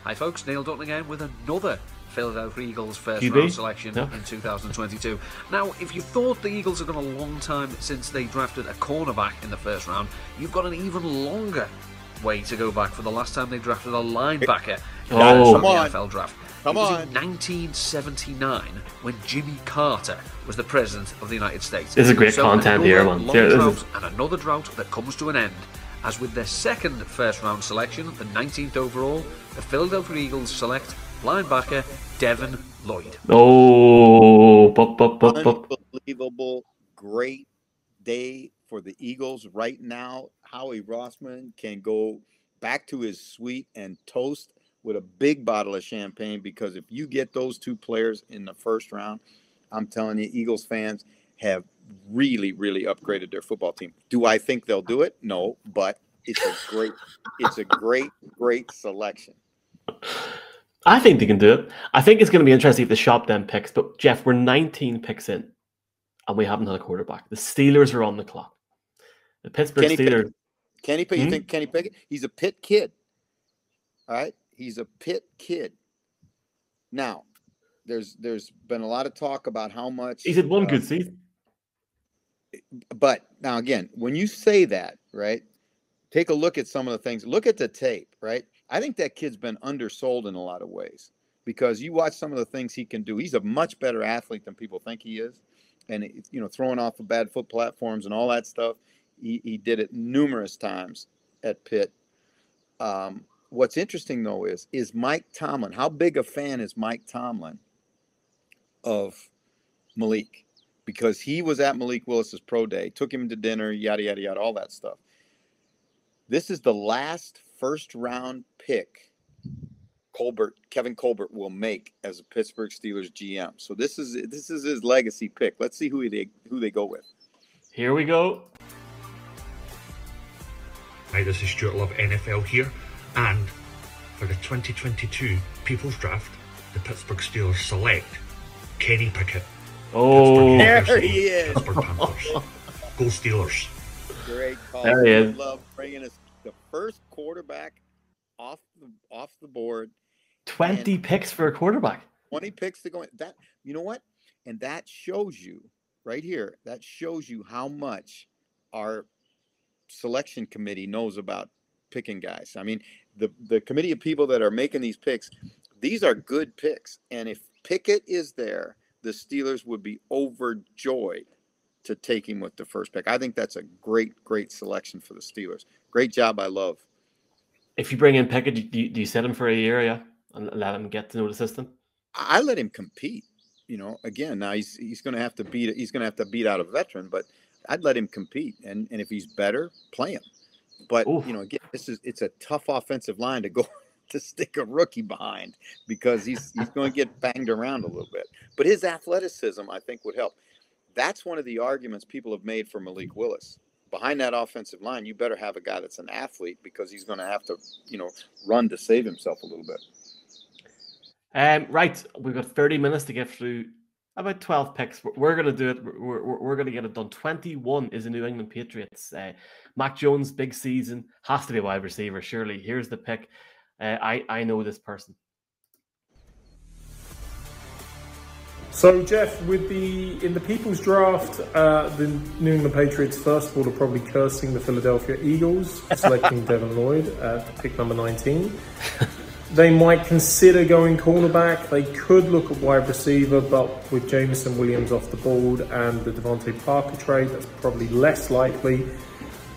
Hi, folks. Neil Dutton again with another Philadelphia Eagles first QB? round selection in 2022. Now, if you thought the Eagles had gone a long time since they drafted a cornerback in the first round, you've got an even longer way to go back for the last time they drafted a linebacker oh. in the NFL draft. Come it was on. in 1979 when Jimmy Carter was the president of the United States. This is great so content here, man. Long drought is... and another drought that comes to an end. As with their second first round selection, the 19th overall, the Philadelphia Eagles select linebacker Devin Lloyd. Oh, bup, bup, bup, bup. unbelievable, great day for the Eagles right now. Howie Roseman can go back to his suite and toast with a big bottle of champagne because if you get those two players in the first round, I'm telling you, Eagles fans have really, really upgraded their football team. Do I think they'll do it? No, but it's a great, it's a great, great selection. I think they can do it. I think it's going to be interesting if the shop them picks. But Jeff, we're 19 picks in, and we haven't had a quarterback. The Steelers are on the clock. The Pittsburgh Kenny Steelers. Pickett. Kenny Pickett. Hmm? You think Kenny Pickett? He's a Pitt kid. All right. He's a Pitt kid. Now, there's there's been a lot of talk about how much he's had one uh, good season. But now again, when you say that, right? Take a look at some of the things. Look at the tape, right? I think that kid's been undersold in a lot of ways because you watch some of the things he can do. He's a much better athlete than people think he is, and you know, throwing off of bad foot platforms and all that stuff. He, he did it numerous times at Pitt. Um, what's interesting though is is Mike Tomlin. How big a fan is Mike Tomlin of Malik because he was at Malik Willis's pro day, took him to dinner, yada yada yada, all that stuff. This is the last first round pick Colbert, Kevin Colbert will make as a Pittsburgh Steelers GM. So this is this is his legacy pick. Let's see who they who they go with. Here we go. Hi, this is Stuart Love NFL here, and for the 2022 People's Draft, the Pittsburgh Steelers select Kenny Pickett. Oh, there he is. Pittsburgh Panthers. Go Steelers. Great call. There he is. Love bringing us the first quarterback off the off the board. 20 picks for a quarterback. 20 picks to go in. That you know what? And that shows you right here. That shows you how much our selection committee knows about picking guys. I mean, the the committee of people that are making these picks, these are good picks. And if Pickett is there, the Steelers would be overjoyed to take him with the first pick. I think that's a great, great selection for the Steelers. Great job, I love. If you bring in Pickett, do you, do you set him for a year, yeah, and let him get to know the system? I let him compete. You know, again, now he's he's going to have to beat he's going to have to beat out a veteran, but I'd let him compete, and and if he's better, play him. But you know, again, this is it's a tough offensive line to go <laughs> to stick a rookie behind because he's he's going to get banged around a little bit. But his athleticism, I think, would help. That's one of the arguments people have made for Malik Willis. Behind that offensive line, you better have a guy that's an athlete because he's going to have to, you know, run to save himself a little bit. Um, right, we've got 30 minutes to get through about 12 picks. We're, going to do it. We're, we're, we're going to get it done. 21 is the New England Patriots. Uh, Mac Jones, big season, has to be a wide receiver, surely. Here's the pick. Uh, I, I know this person. So Jeff, with the in the People's Draft, uh, the New England Patriots first of all are probably cursing the Philadelphia Eagles selecting <laughs> Devin Lloyd at pick number 19. They might consider going cornerback. They could look at wide receiver, but with Jameson Williams off the board and the DeVante Parker trade, that's probably less likely.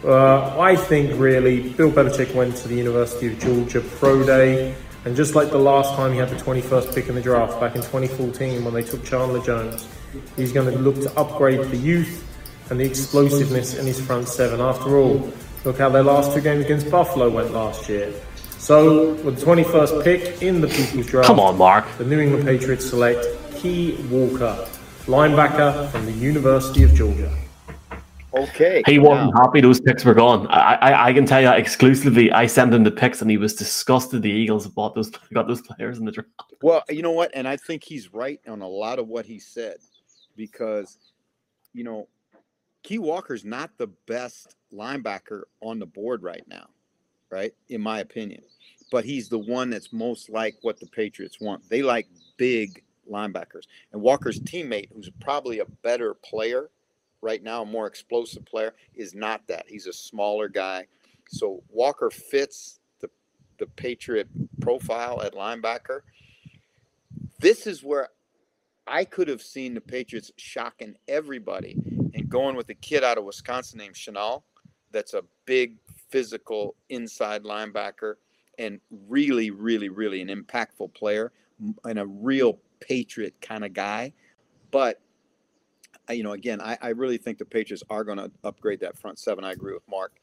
Uh, I think really Bill Belichick went to the University of Georgia Pro Day, and just like the last time he had the 21st pick in the draft back in 2014 when they took Chandler Jones, he's going to look to upgrade the youth and the explosiveness in his front seven. After all, look how their last two games against Buffalo went last year. So, with the 21st pick in the People's Draft, Come on, Mark. the New England Patriots select Quay Walker, linebacker from the University of Georgia. Okay. He wasn't happy those picks were gone. I, I I can tell you exclusively. I sent him the picks, and he was disgusted. The Eagles bought those <laughs> got those players in the draft. Well, you know what? And I think he's right on a lot of what he said because, you know, Quay Walker's not the best linebacker on the board right now, right? In my opinion. But he's the one that's most like what the Patriots want. They like big linebackers. And Walker's teammate, who's probably a better player right now, a more explosive player, is not that. He's a smaller guy. So Walker fits the the Patriot profile at linebacker. This is where I could have seen the Patriots shocking everybody and going with a kid out of Wisconsin named Chenal. That's a big physical inside linebacker and really, really, really an impactful player and a real Patriot kind of guy. But you know, again, I, I really think the Patriots are going to upgrade that front seven. I agree with Mark.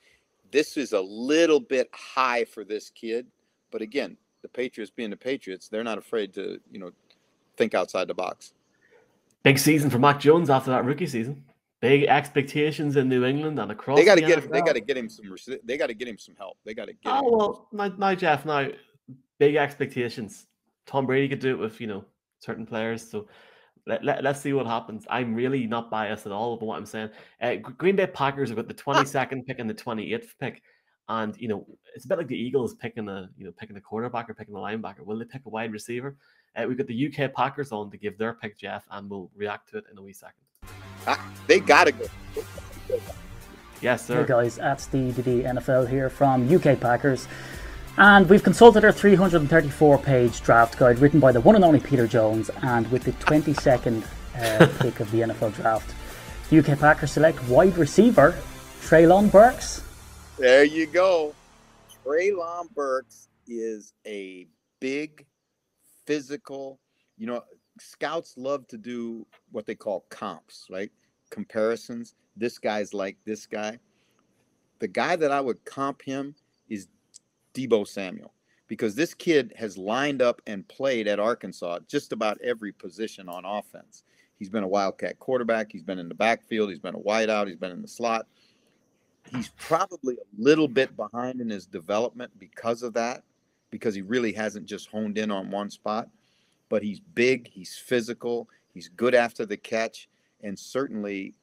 This is a little bit high for this kid, but again, the Patriots being the Patriots, they're not afraid to you know think outside the box. Big season for Mac Jones after that rookie season. Big expectations in New England and across. They got to the get him. They got to get him some. They got to get him some help. They got to get. him. Oh well, now, now Jeff, now big expectations. Tom Brady could do it with you know certain players, so let, let, us see what happens. I'm really not biased at all about what I'm saying. Uh, Green Bay Packers have got the 22nd pick and the 28th pick, and you know it's a bit like the Eagles picking a you know picking a quarterback or picking a linebacker. Will they pick a wide receiver? Uh, we've got the UK Packers on to give their pick, Jeff, and we'll react to it in a wee second. Ah, <laughs> they got to go. Yes, sir. Hey guys, that's Steve the NFL here from UK Packers. And we've consulted our 334 page draft guide written by the one and only Peter Jones. And with the 22nd uh, <laughs> pick of the NFL draft, the UK Packers select wide receiver Treylon Burks. There you go. Treylon Burks is a big, physical. You know, scouts love to do what they call comps, right? Comparisons. This guy's like this guy. The guy that I would comp him is Deebo Samuel because this kid has lined up and played at Arkansas just about every position on offense. He's been a Wildcat quarterback. He's been in the backfield. He's been a wideout. He's been in the slot. He's probably a little bit behind in his development because of that, because he really hasn't just honed in on one spot. But he's big. He's physical. He's good after the catch. And certainly,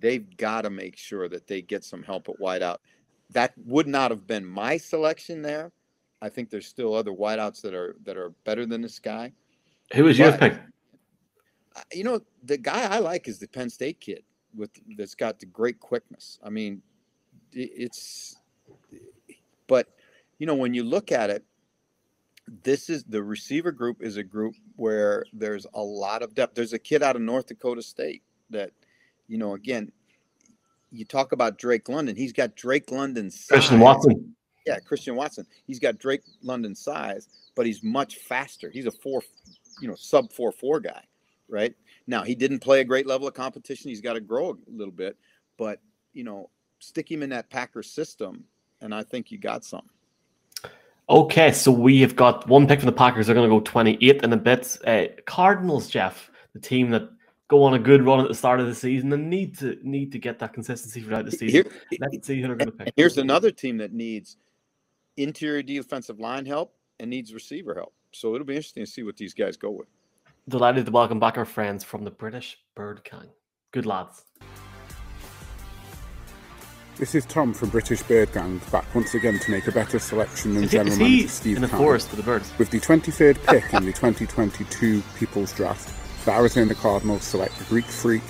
they've got to make sure that they get some help at wideout. That would not have been my selection there. I think there's still other wideouts that are that are better than this guy. Who was your pick? you know, the guy I like is the Penn State kid with that's got the great quickness. I mean, it's but you know, when you look at it, this is the receiver group is a group where there's a lot of depth. There's a kid out of North Dakota State that, you know, again, you talk about Drake London. He's got Drake London's size. Christian Watson. Yeah, Christian Watson. He's got Drake London size, but he's much faster. He's a four, you know, sub four four guy right? Now he didn't play a great level of competition. He's got to grow a little bit, but you know, stick him in that Packer system, and I think you got some. Okay, so we have got one pick from the Packers. They're going to go 28 in a bit. Uh, Cardinals, Jeff, the team that go on a good run at the start of the season and need to need to get that consistency throughout the season. Here, Let's see who they're going to pick. Here's another team that needs interior defensive line help and needs receiver help. So it'll be interesting to see what these guys go with. Delighted to welcome back our friends from the British Bird Gang. Good lads. This is Tom from British Bird Gang, back once again to make a better selection than is he, General is Manager Steve in the Keim. forest with the birds. With the 23rd pick in the 2022 People's Draft, the Arizona Cardinals select Greek freak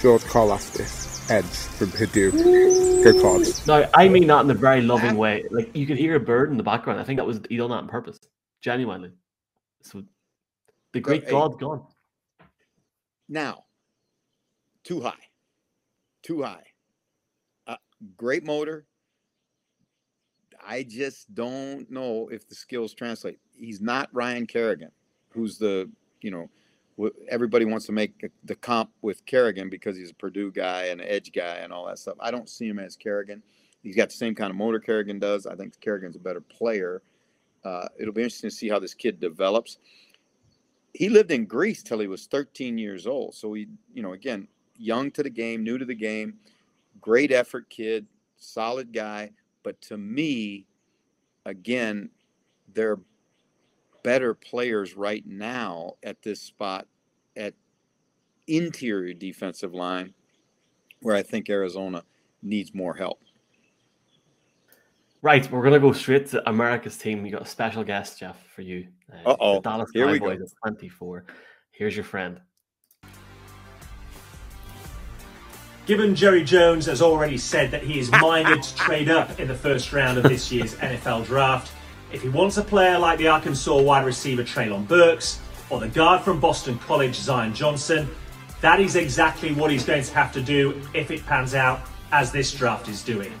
George Karlaftis, edge from Purdue. Go Cards. No, I mean that in a very loving way. Like you could hear a bird in the background. I think that was he done that on purpose, genuinely. So the Greek Hey, god gone. Now, too high, too high. Great motor. I just don't know if the skills translate. He's not Ryan Kerrigan, who's the you know everybody wants to make the comp with Kerrigan because he's a Purdue guy and an edge guy and all that stuff. I don't see him as Kerrigan. He's got the same kind of motor Kerrigan does. I think Kerrigan's a better player. Uh, it'll be interesting to see how this kid develops he lived in Greece till he was 13 years old. So he, you know, again, young to the game, new to the game, great effort kid, solid guy. But to me, again, they're better players right now at this spot at interior defensive line, where I think Arizona needs more help. Right, we're gonna go straight to America's team. We got a special guest, Jeff, for you. Uh, Uh-oh, Dallas here we go. Cowboys at 24. Here's your friend. Given Jerry Jones has already said that he is minded to trade up in the first round of this year's <laughs> NFL draft, if he wants a player like the Arkansas wide receiver Treylon Burks or the guard from Boston College Zion Johnson, that is exactly what he's going to have to do if it pans out as this draft is doing.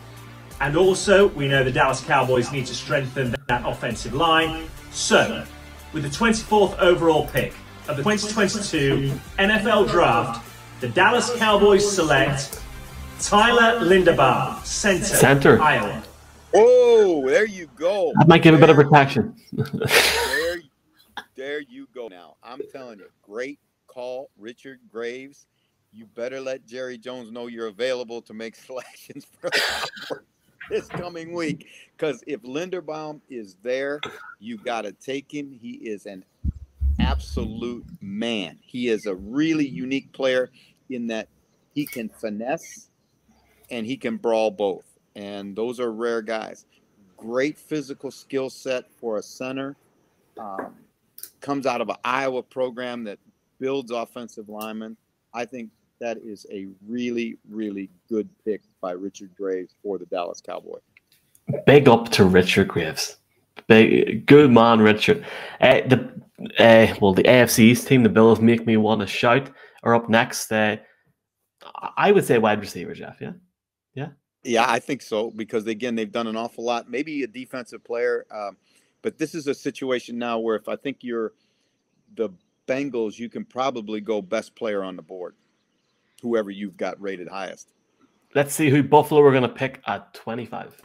And also, we know the Dallas Cowboys need to strengthen that offensive line. So, with the 24th overall pick of the 2022 NFL Draft, the Dallas Cowboys select Tyler Linderbaum, center, Center. Iowa. Oh, there you go. That might give a bit of protection. there, there you go. Now, I'm telling you, great call, Richard Graves. You better let Jerry Jones know you're available to make <laughs> selections for this coming week. Because if Linderbaum is there, you got to take him. He is an absolute man. He is a really unique player in that he can finesse and he can brawl both. And those are rare guys. Great physical skill set for a center. Um, comes out of an Iowa program that builds offensive linemen. I think that is a really, really good pick by Richard Graves for the Dallas Cowboys. Big up to Richard Graves. Big, good man, Richard. Uh, the uh, well, the AFC's team, the Bills, make me want to shout. Are up next. Uh, I would say wide receiver, Jeff. Yeah, yeah. Yeah, I think so because again they've done an awful lot. Maybe a defensive player, um, but this is a situation now where if I think you're the Bengals, you can probably go best player on the board, whoever you've got rated highest. Let's see who Buffalo we're going to pick at 25.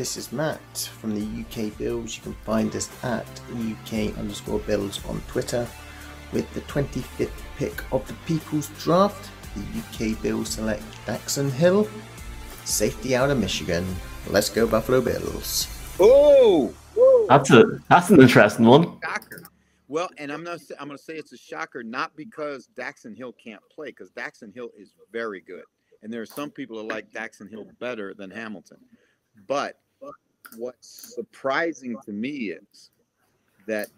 This is Matt from the UK Bills. You can find us at UK underscore Bills on Twitter. With the 25th pick of the People's Draft, the UK Bills select Daxton Hill, safety out of Michigan. Let's go Buffalo Bills. Oh, That's a that's an interesting one. shocker. Well, and I'm not. I'm going to say it's a shocker, not because Daxton Hill can't play, because Daxton Hill is very good, and there are some people that like Daxton Hill better than Hamilton. But what's surprising to me is that,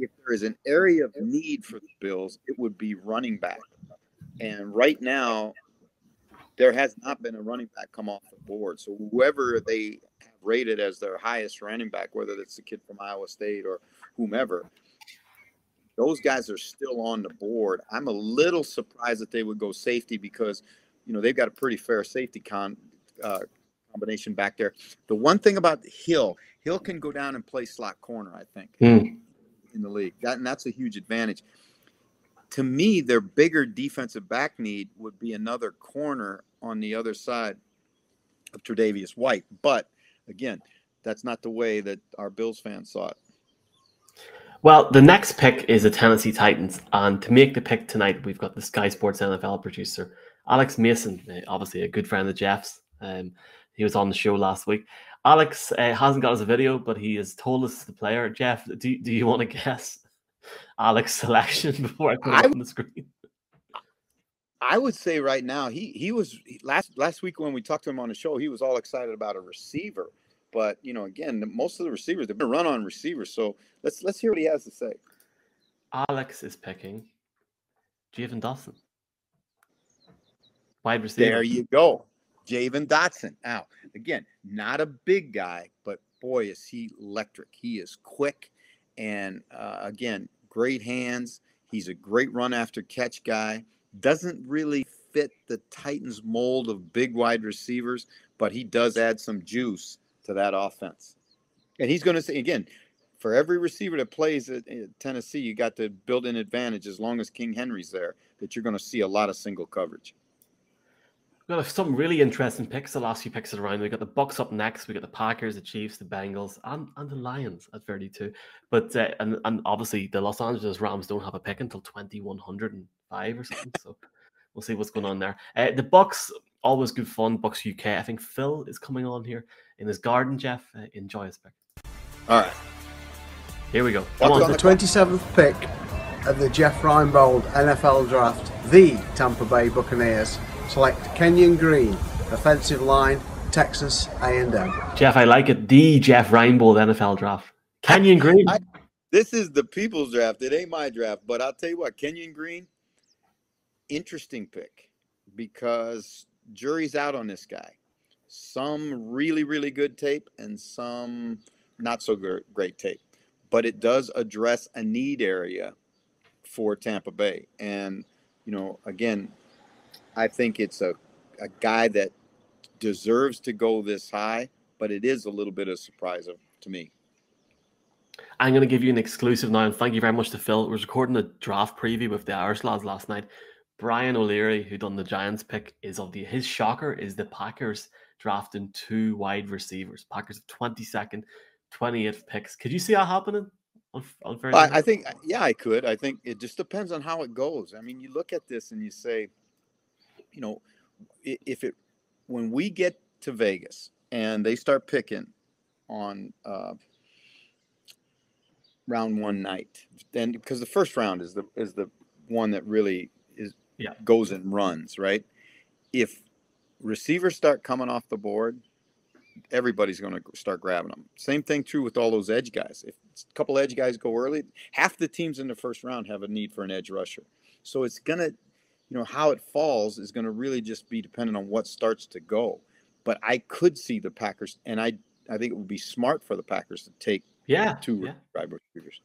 if there is an area of need for the Bills, it would be running back. And right now, there has not been a running back come off the board. So whoever they have rated as their highest running back, whether it's the kid from Iowa State or whomever, those guys are still on the board. I'm a little surprised that they would go safety because, you know, they've got a pretty fair safety con uh, combination back there. The one thing about Hill, Hill can go down and play slot corner. I think Hmm. in the league, that and that's a huge advantage. To me, their bigger defensive back need would be another corner on the other side of Tre'Davious White. But again, that's not the way that our Bills fans saw it. Well, the next pick is the Tennessee Titans, and to make the pick tonight, we've got the Sky Sports NFL producer Alex Mason, obviously a good friend of Jeff's. Um, he was on the show last week. Alex uh, hasn't got us a video, but he has told us the player. Jeff, do, do you want to guess <laughs> Alex's selection <laughs> before I put it up on the screen? I would say right now he he was last last week when we talked to him on the show he was all excited about a receiver, but you know again most of the receivers they've been run on receivers. So let's let's hear what he has to say. Alex is picking Jahan Dotson, wide receiver. There you go, Jahan Dotson. Now again, not a big guy, but boy is he electric. He is quick, and uh, again, great hands. He's a great run after catch guy. Doesn't really fit the Titans mold of big wide receivers, but he does add some juice to that offense. And he's going to say again, for every receiver that plays at, at Tennessee, you got to build an advantage as long as King Henry's there. That you're going to see a lot of single coverage. We've got some really interesting picks. The last few picks of the round. We got the Bucks up next. We've got the Packers, the Chiefs, the Bengals, and, and the Lions at 32. But uh, and and obviously the Los Angeles Rams don't have a pick until 2105 or something. so we'll see what's going on there. Uh, the Bucks always good fun. Bucks UK. I think Phil is coming on here in his garden. Jeff, uh, enjoy his pick. All right. Here we go. Come on. the 27th pick of the Jeff Reinebold NFL Draft, the Tampa Bay Buccaneers select Kenyon Green, offensive line, Texas A&M. Jeff, I like it. The Jeff Reinebold NFL draft. Kenyon Green. I, this is the people's draft. It ain't my draft, but I'll tell you what, Kenyon Green, interesting pick because jury's out on this guy. Some really, really good tape and some not so great tape, but it does address a need area for Tampa Bay. And, you know, again, I think it's a, a guy that deserves to go this high, but it is a little bit of a surprise to me. I'm going to give you an exclusive now, and thank you very much to Phil. I was recording a draft preview with the Irish lads last night. Brian O'Leary, who done the Giants pick, is of the his shocker is the Packers drafting two wide receivers. Packers have 22nd, 28th picks. Could you see that happening on, on I, I think, yeah, I could. I think it just depends on how it goes. I mean, you look at this and you say, you know, if it when we get to Vegas and they start picking on uh, round one night, then because the first round is the is the one that really is Yeah. goes and runs right. If receivers start coming off the board, everybody's going to start grabbing them. Same thing true with all those edge guys. If a couple edge guys go early, half the teams in the first round have a need for an edge rusher. So it's going to, you know, how it falls is going to really just be dependent on what starts to go. But I could see the Packers, and I I think it would be smart for the Packers to take Yeah, two yeah. wide receivers.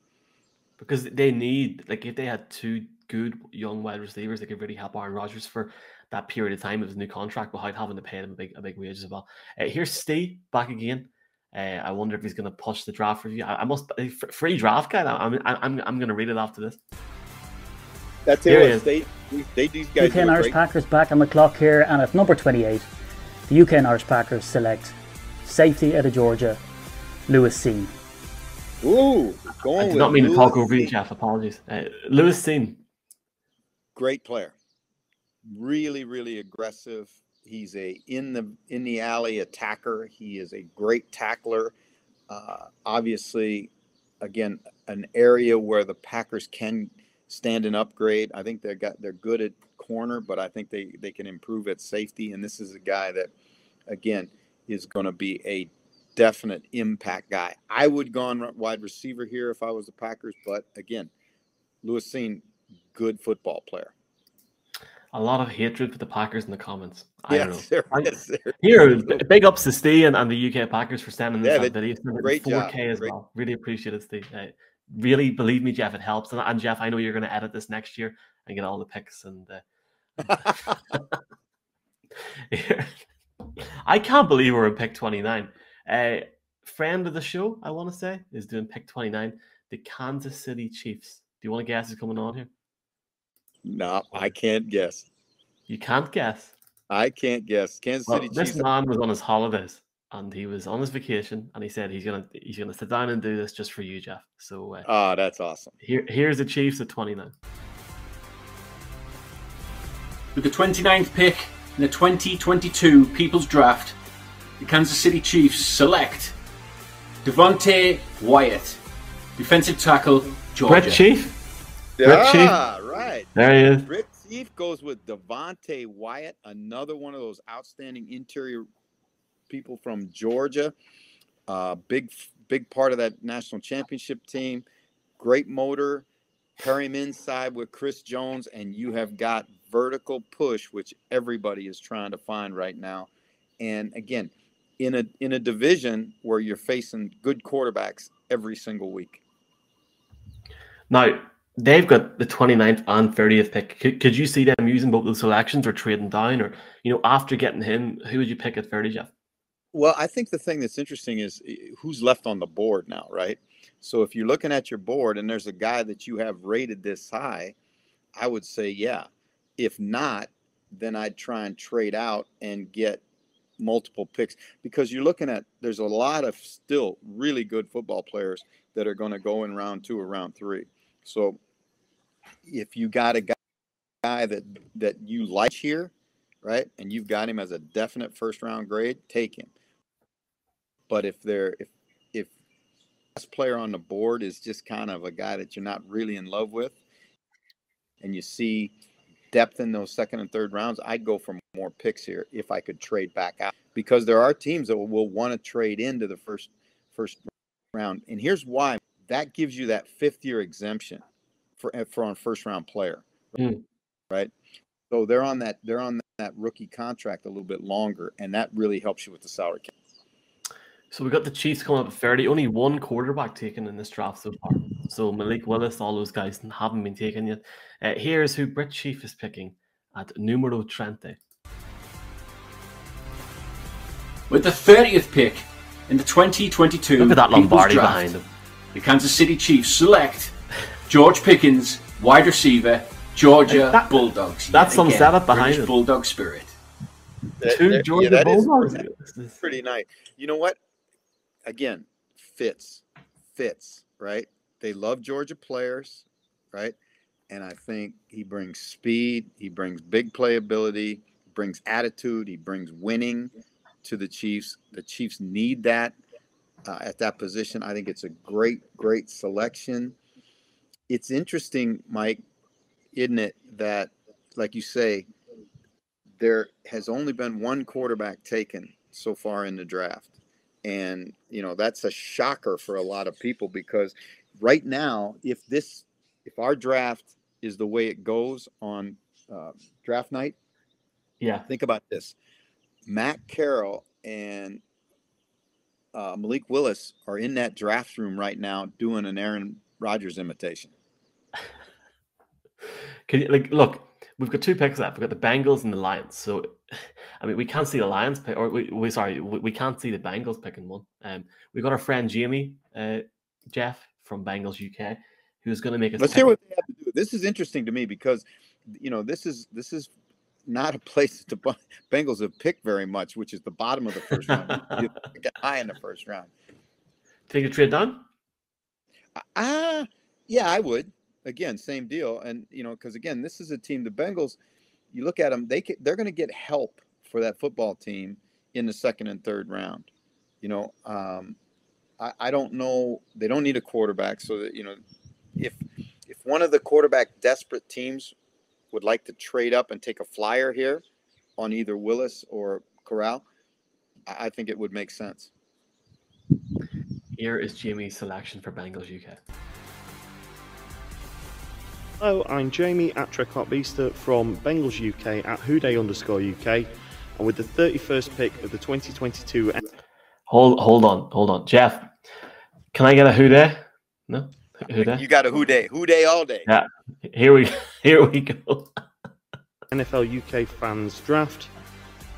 because they need like if they had two good young wide receivers, they could really help Aaron Rodgers for that period of time of his new contract without having to pay them a big a big wage as well. Uh, here's Steve back again. Uh, I wonder if he's going to push the draft review. I, I must free draft guide. I'm I'm I'm going to read it after this. That's it. They, they these guys. UK and Irish great. Packers back on the clock here, and at number 28, the UK and Irish Packers select safety out of Georgia, Lewis Cine. Ooh, going I did not mean Lewis to talk over you, Jeff. Apologies. Uh, Lewis Cine. Great player. Really, really aggressive. He's a in the in the alley attacker. He is a great tackler. Uh, obviously, again, an area where the Packers can stand and upgrade. I think they got they're good at corner, but I think they they can improve at safety. And this is a guy that, again, is going to be a definite impact guy. I would go on wide receiver here if I was the Packers, but again, Lewis Cine, good football player. A lot of hatred for the Packers in the comments. I don't know. There is, there Here, big ups to Steve and, and the UK Packers for sending this yeah, video. Great 4K job. as great. well. Really appreciate it, Steve. Uh, really believe me, Jeff, it helps. And, and Jeff, I know you're going to edit this next year and get all the picks. And uh, <laughs> I can't believe we're in pick 29. Uh, friend of the show, I want to say, is doing pick 29. The Kansas City Chiefs. Do you want to guess who's coming on here? No, I can't guess. You can't guess. I can't guess. Kansas well, City this Chiefs. man was on his holidays and he was on his vacation and he said he's gonna he's gonna sit down and do this just for you, Jeff. So uh, oh, that's awesome. Here here's the Chiefs at 29. With the 29th pick in the 2022 People's Draft, the Kansas City Chiefs select Devonte Wyatt, defensive tackle, Georgia. Brett Chief. Yeah, Chief. right. There he is. Brett Chief goes with Devonte Wyatt, another one of those outstanding interior people from Georgia. Uh, big, big part of that national championship team. Great motor. Pair him inside with Chris Jones, and you have got vertical push, which everybody is trying to find right now. And again, in a in a division where you're facing good quarterbacks every single week. Now, they've got the 29th and 30th pick. Could, could you see them using both those selections or trading down? Or, you know, after getting him, who would you pick at 30, Jeff? Well, I think the thing that's interesting is eh, who's left on the board now, right? So if you're looking at your board and there's a guy that you have rated this high, I would say, yeah. If not, then I'd try and trade out and get multiple picks because you're looking at there's a lot of still really good football players that are going to go in round two or round three. So if you got a guy that that you like here, right, and you've got him as a definite first round grade, take him. But if they're if if best player on the board is just kind of a guy that you're not really in love with, and you see depth in those second and third rounds, I'd go for more picks here if I could trade back out because there are teams that will, want to trade into the first first round. And here's why: that gives you that fifth year exemption for eh, for a first round player, mm. right? So they're on that they're on that rookie contract a little bit longer, and that really helps you with the salary cap. So we got the Chiefs coming up at 30. Only one quarterback taken in this draft so far. So Malik Willis, all those guys haven't been taken yet. Uh, here's who Brett Chief is picking at numero trente. With the 30th pick in the 2022 Look at that Lombardi draft, behind him. The Kansas City Chiefs select George Pickens, wide receiver, Georgia that, Bulldogs. That's some setup behind British it. Bulldog spirit. Two Georgia yeah, Bulldogs. Pretty, pretty nice. You know what? Again, fits, fits, right? They love Georgia players, right? And I think he brings speed, he brings big playability, brings attitude, he brings winning to the Chiefs. The Chiefs need that uh, at that position. I think it's a great, great selection. It's interesting, Mike, isn't it, that, like you say, there has only been one quarterback taken so far in the draft and you know that's a shocker for a lot of people because right now if this if our draft is the way it goes on uh, draft night yeah. think about this. Matt Corral and uh, malik willis are in that draft room right now doing an aaron rodgers imitation. <laughs> Can you like look we've got two picks left. We've got the bengals and the lions. So I mean, we can't see the Lions pick, or we, we sorry, we, we can't see the Bengals picking one. Um, we got our friend Jamie, uh, Jeff from Bengals UK, who's going to make us. Let's pick- hear what they have to do. This is interesting to me because, you know, this is this is not a place that the Bengals have picked very much, which is the bottom of the first round. <laughs> You pick high in the first round. Take a trade down. Ah, yeah, I would. Again, same deal, and you know, because again, this is a team. The Bengals, you look at them; they they're going to get help for that football team in the second and third round. You know, um, I, I don't know. They don't need a quarterback, so that you know, if if one of the quarterback desperate teams would like to trade up and take a flyer here on either Willis or Corral, I, I think it would make sense. Here is Jamie's selection for Bengals UK. Hello, I'm Jamie at Trekart Beaster from Bengals UK at Houday underscore UK, and with the 31st pick of the 2022 Hold hold on, hold on, Jeff. Can I get a who there? No, who there? You got a who day, who day all day. Yeah, here we <laughs> here we go. NFL UK fans draft,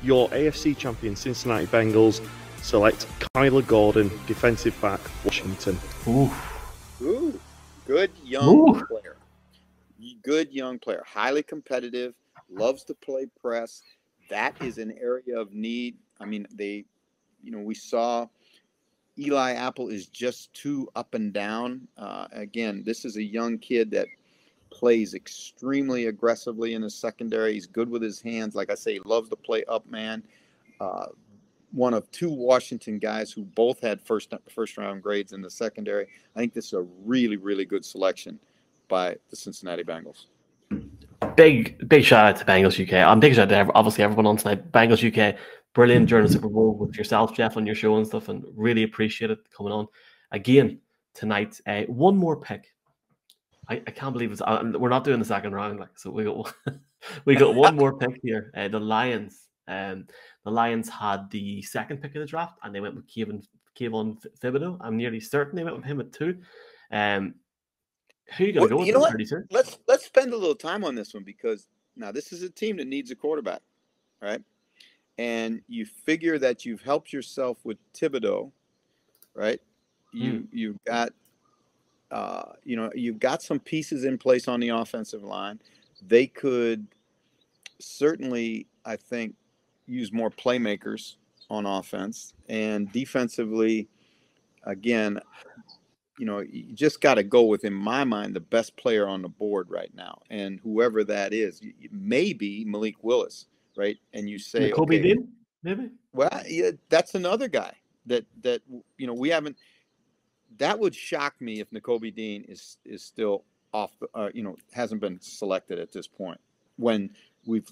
your AFC champion Cincinnati Bengals select Kyler Gordon, defensive back, Washington. Ooh. Ooh, good young Ooh. player. Good young player. Highly competitive. Loves to play press. That is an area of need. I mean, they, you know, we saw Eli Apple is just too up and down. Uh, again, this is a young kid that plays extremely aggressively in the secondary. He's good with his hands. Like I say, he loves to play up man. Uh, one of two Washington guys who both had first first round grades in the secondary. I think this is a really really good selection by the Cincinnati Bengals. Big big shout out to Bengals UK. I'm big shout out to obviously everyone on tonight. Bengals UK, brilliant during the Super Bowl with yourself, Jeff, on your show and stuff, and really appreciate it coming on again tonight. Uh, one more pick. I, I can't believe it's uh, we're not doing the second round, like so we got <laughs> we got one more pick here. Uh, the Lions. Um, the Lions had the second pick of the draft, and they went with Kevin Kayvon Thibodeaux. I'm nearly certain they went with him at two. Um, who you gonna Well, go with? you know what? 32? Let's let's spend a little time on this one because now this is a team that needs a quarterback, right? And you figure that you've helped yourself with Thibodeaux, right? You you've got uh, you know you've got some pieces in place on the offensive line. They could certainly, I think, use more playmakers on offense and defensively. Again, you know, you just got to go with, in my mind, the best player on the board right now, and whoever that is, maybe Malik Willis, right? And you say, Kobe okay, Dean, maybe. well, yeah, that's another guy that that you know we haven't. That would shock me if Nakobe Dean is is still off. the- Uh, you know, hasn't been selected at this point. When we've,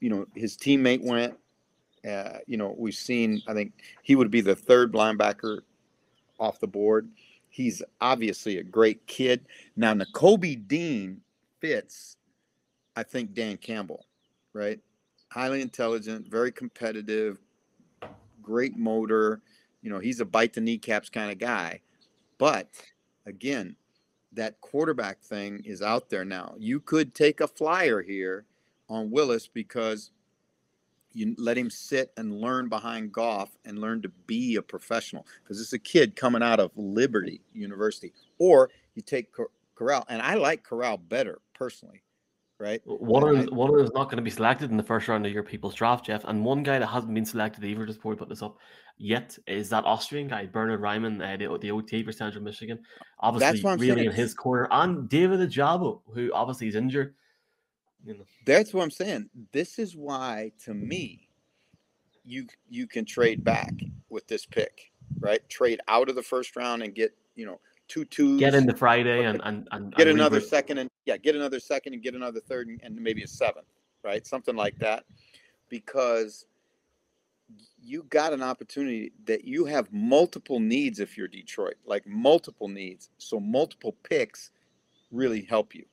you know, his teammate went. Uh, you know, we've seen. I think he would be the third linebacker off the board. He's obviously a great kid. Now, Nakobe Dean fits. I think Dan Campbell, right? Highly intelligent, very competitive, great motor. You know, he's a bite the kneecaps kind of guy. But again, that quarterback thing is out there now. You could take a flyer here on Willis because you let him sit and learn behind Goff and learn to be a professional because it's a kid coming out of Liberty University. Or you take Cor- Corral, and I like Corral better personally, right? One of them, one of them is not going to be selected in the first round of your people's draft, Jeff. And one guy that hasn't been selected either, just before we put this up yet, is that Austrian guy, Bernhard Raimann, uh, the, the OT for Central Michigan. Obviously, really saying. in his corner. And David Ojabo, who obviously is injured. You know. That's what I'm saying. This is why, to me, you you can trade back with this pick, right? Trade out of the first round and get you know two twos. Get into Friday and and, and get and another regroup. second and yeah, get another second and get another third and, and maybe a seventh, right? Something like that, because you got an opportunity that you have multiple needs if you're Detroit, like multiple needs. So multiple picks really help you.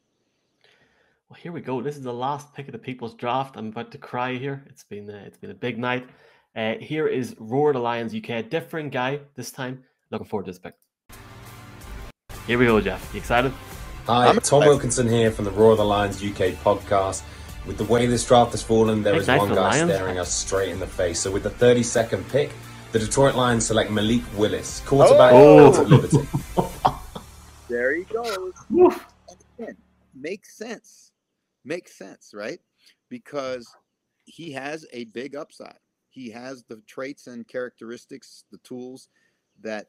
Well, here we go. This is the last pick of the people's draft. I'm about to cry here. It's been uh, it's been a big night. Uh, here is Roar the Lions UK, a different guy this time. Looking forward to this pick. Here we go, Jeff. You excited? Hi, I'm Tom Wilkinson here from the Roar of the Lions UK podcast. With the way this draft has fallen, there Hey, is nice one guy Lions. staring us straight in the face. So with the 32nd pick, the Detroit Lions select Malik Willis, quarterback Oh! out of <laughs> Liberty. There he goes. And again, makes sense. Makes sense, right? Because he has a big upside. He has the traits and characteristics, the tools that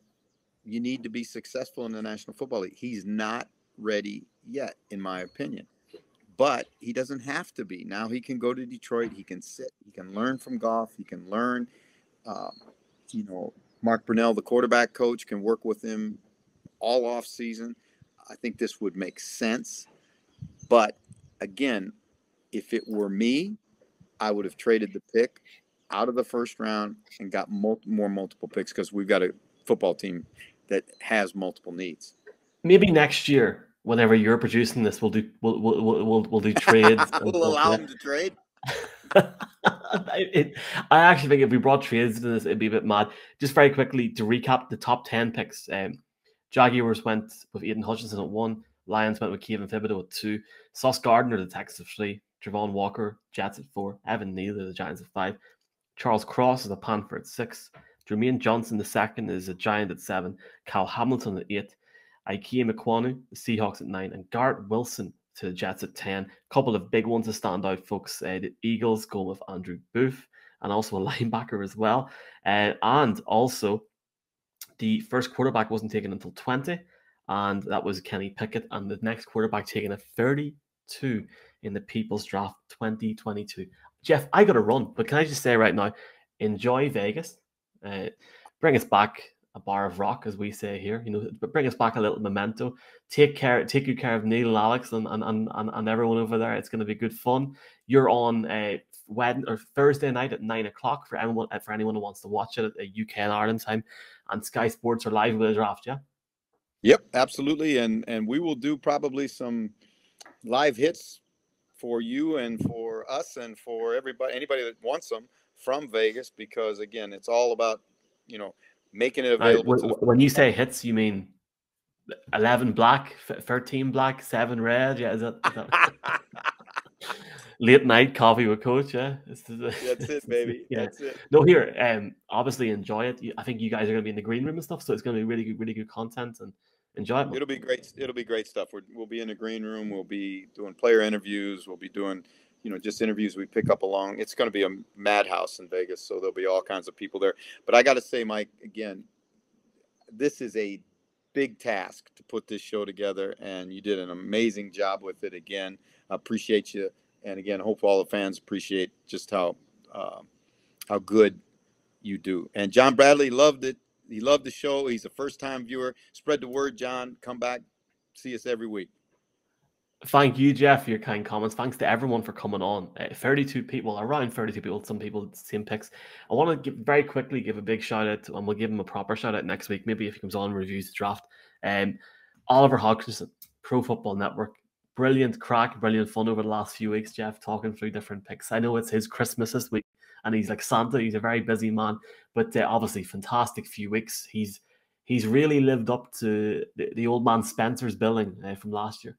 you need to be successful in the National Football League. He's not ready yet, in my opinion. But he doesn't have to be. Now he can go to Detroit. He can sit. He can learn from Goff. He can learn. Um, you know, Mark Brunell, the quarterback coach, can work with him all off season. I think this would make sense. But again, if it were me, I would have traded the pick out of the first round and got mul- more multiple picks because we've got a football team that has multiple needs. Maybe next year, whenever you're producing this, we'll do we'll we'll we'll, we'll, do trades. <laughs> we'll allow them to trade. <laughs> I- it, I actually think if we brought trades to this, it'd be a bit mad. Just very quickly to recap the top 10 picks. Um, Jaguars went with Aidan Hutchinson at one. Lions went with Kayvon Thibodeaux at two. Sauce Gardner, the Texans at three. Travon Walker, Jets at four. Evan Neal, the Giants at five. Charles Cross is a Panther at six. Jermaine Johnson, the second, is a Giant at seven. Cal Hamilton at eight. Ickey Ekwonu, the Seahawks at nine. And Garrett Wilson to the Jets at 10. A couple of big ones to stand out, folks. Uh, the Eagles going with Andrew Booth and also a <laughs> linebacker as well. Uh, and also, the first quarterback wasn't taken until 20, and that was Kenny Pickett. And the next quarterback taken at 32 in the People's Draft 2022. Jeff, I got to run, but can I just say right now, enjoy Vegas. Uh, bring us back a bar of rock, as we say here. You know, bring us back a little memento. Take care, take good care of Neil, Alex, and and, and, and everyone over there. It's going to be good fun. You're on a Wed or Thursday night at nine o'clock for anyone uh, for anyone who wants to watch it at UK and Ireland time, and Sky Sports are live with the draft. Yeah. Yep, absolutely, and and we will do probably some live hits for you and for us and for everybody, anybody that wants them from Vegas, because again, it's all about you know making it available. wh- to when you say hits, you mean eleven black, thirteen black, seven red. Yeah, is that, is that <laughs> late night coffee with coach? Yeah, That's it, <laughs> baby. yeah. That's it. No, here, um, obviously enjoy it. I think you guys are going to be in the green room and stuff, so it's going to be really good, really good content and enjoy it. It'll be great. It'll be great stuff. We're, we'll be in the green room. We'll be doing player interviews. We'll be doing, you know, just interviews we pick up along. It's going to be a madhouse in Vegas, so there'll be all kinds of people there. But I got to say, Mike, again, this is a big task to put this show together, and you did an amazing job with it. Again, I appreciate you, and again, hope all the fans appreciate just how uh, how good you do. And John Bradley loved it. He loved the show. He's a first time viewer. Spread the word, John. Come back, see us every week. Thank you, Jeff, for your kind comments. Thanks to everyone for coming on. Uh, 32 people, around 32 people, some people, same picks. I want to give very quickly give a big shout out, to, and we'll give him a proper shout out next week, maybe if he comes on reviews the draft. Um, Oliver Hodgkinson, Pro Football Network. Brilliant crack, brilliant fun over the last few weeks, Jeff, talking through different picks. I know it's his Christmas this week, and he's like Santa. He's a very busy man, but uh, obviously, fantastic few weeks. He's he's really lived up to the, the old man Spencer's billing uh, from last year.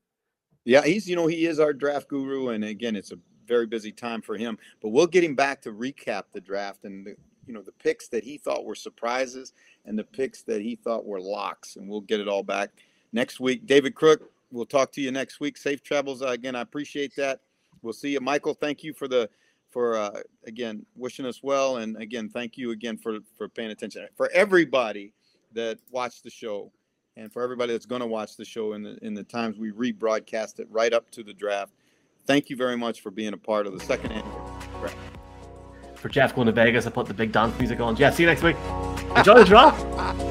Yeah, he's you know he is our draft guru, and again, it's a very busy time for him. But we'll get him back to recap the draft and the you know the picks that he thought were surprises and the picks that he thought were locks, and we'll get it all back next week. David Crook, we'll talk to you next week. Safe travels uh, again. I appreciate that. We'll see you, Michael. Thank you for the for uh, again wishing us well, and again thank you again for for paying attention for everybody that watched the show and for everybody that's going to watch the show in the in the times we rebroadcast it right up to the draft. Thank you very much for being a part of the second annual draft. For Jeff going to Vegas, I put the big dance music on. Jeff, see you next week. Enjoy the draft. <laughs>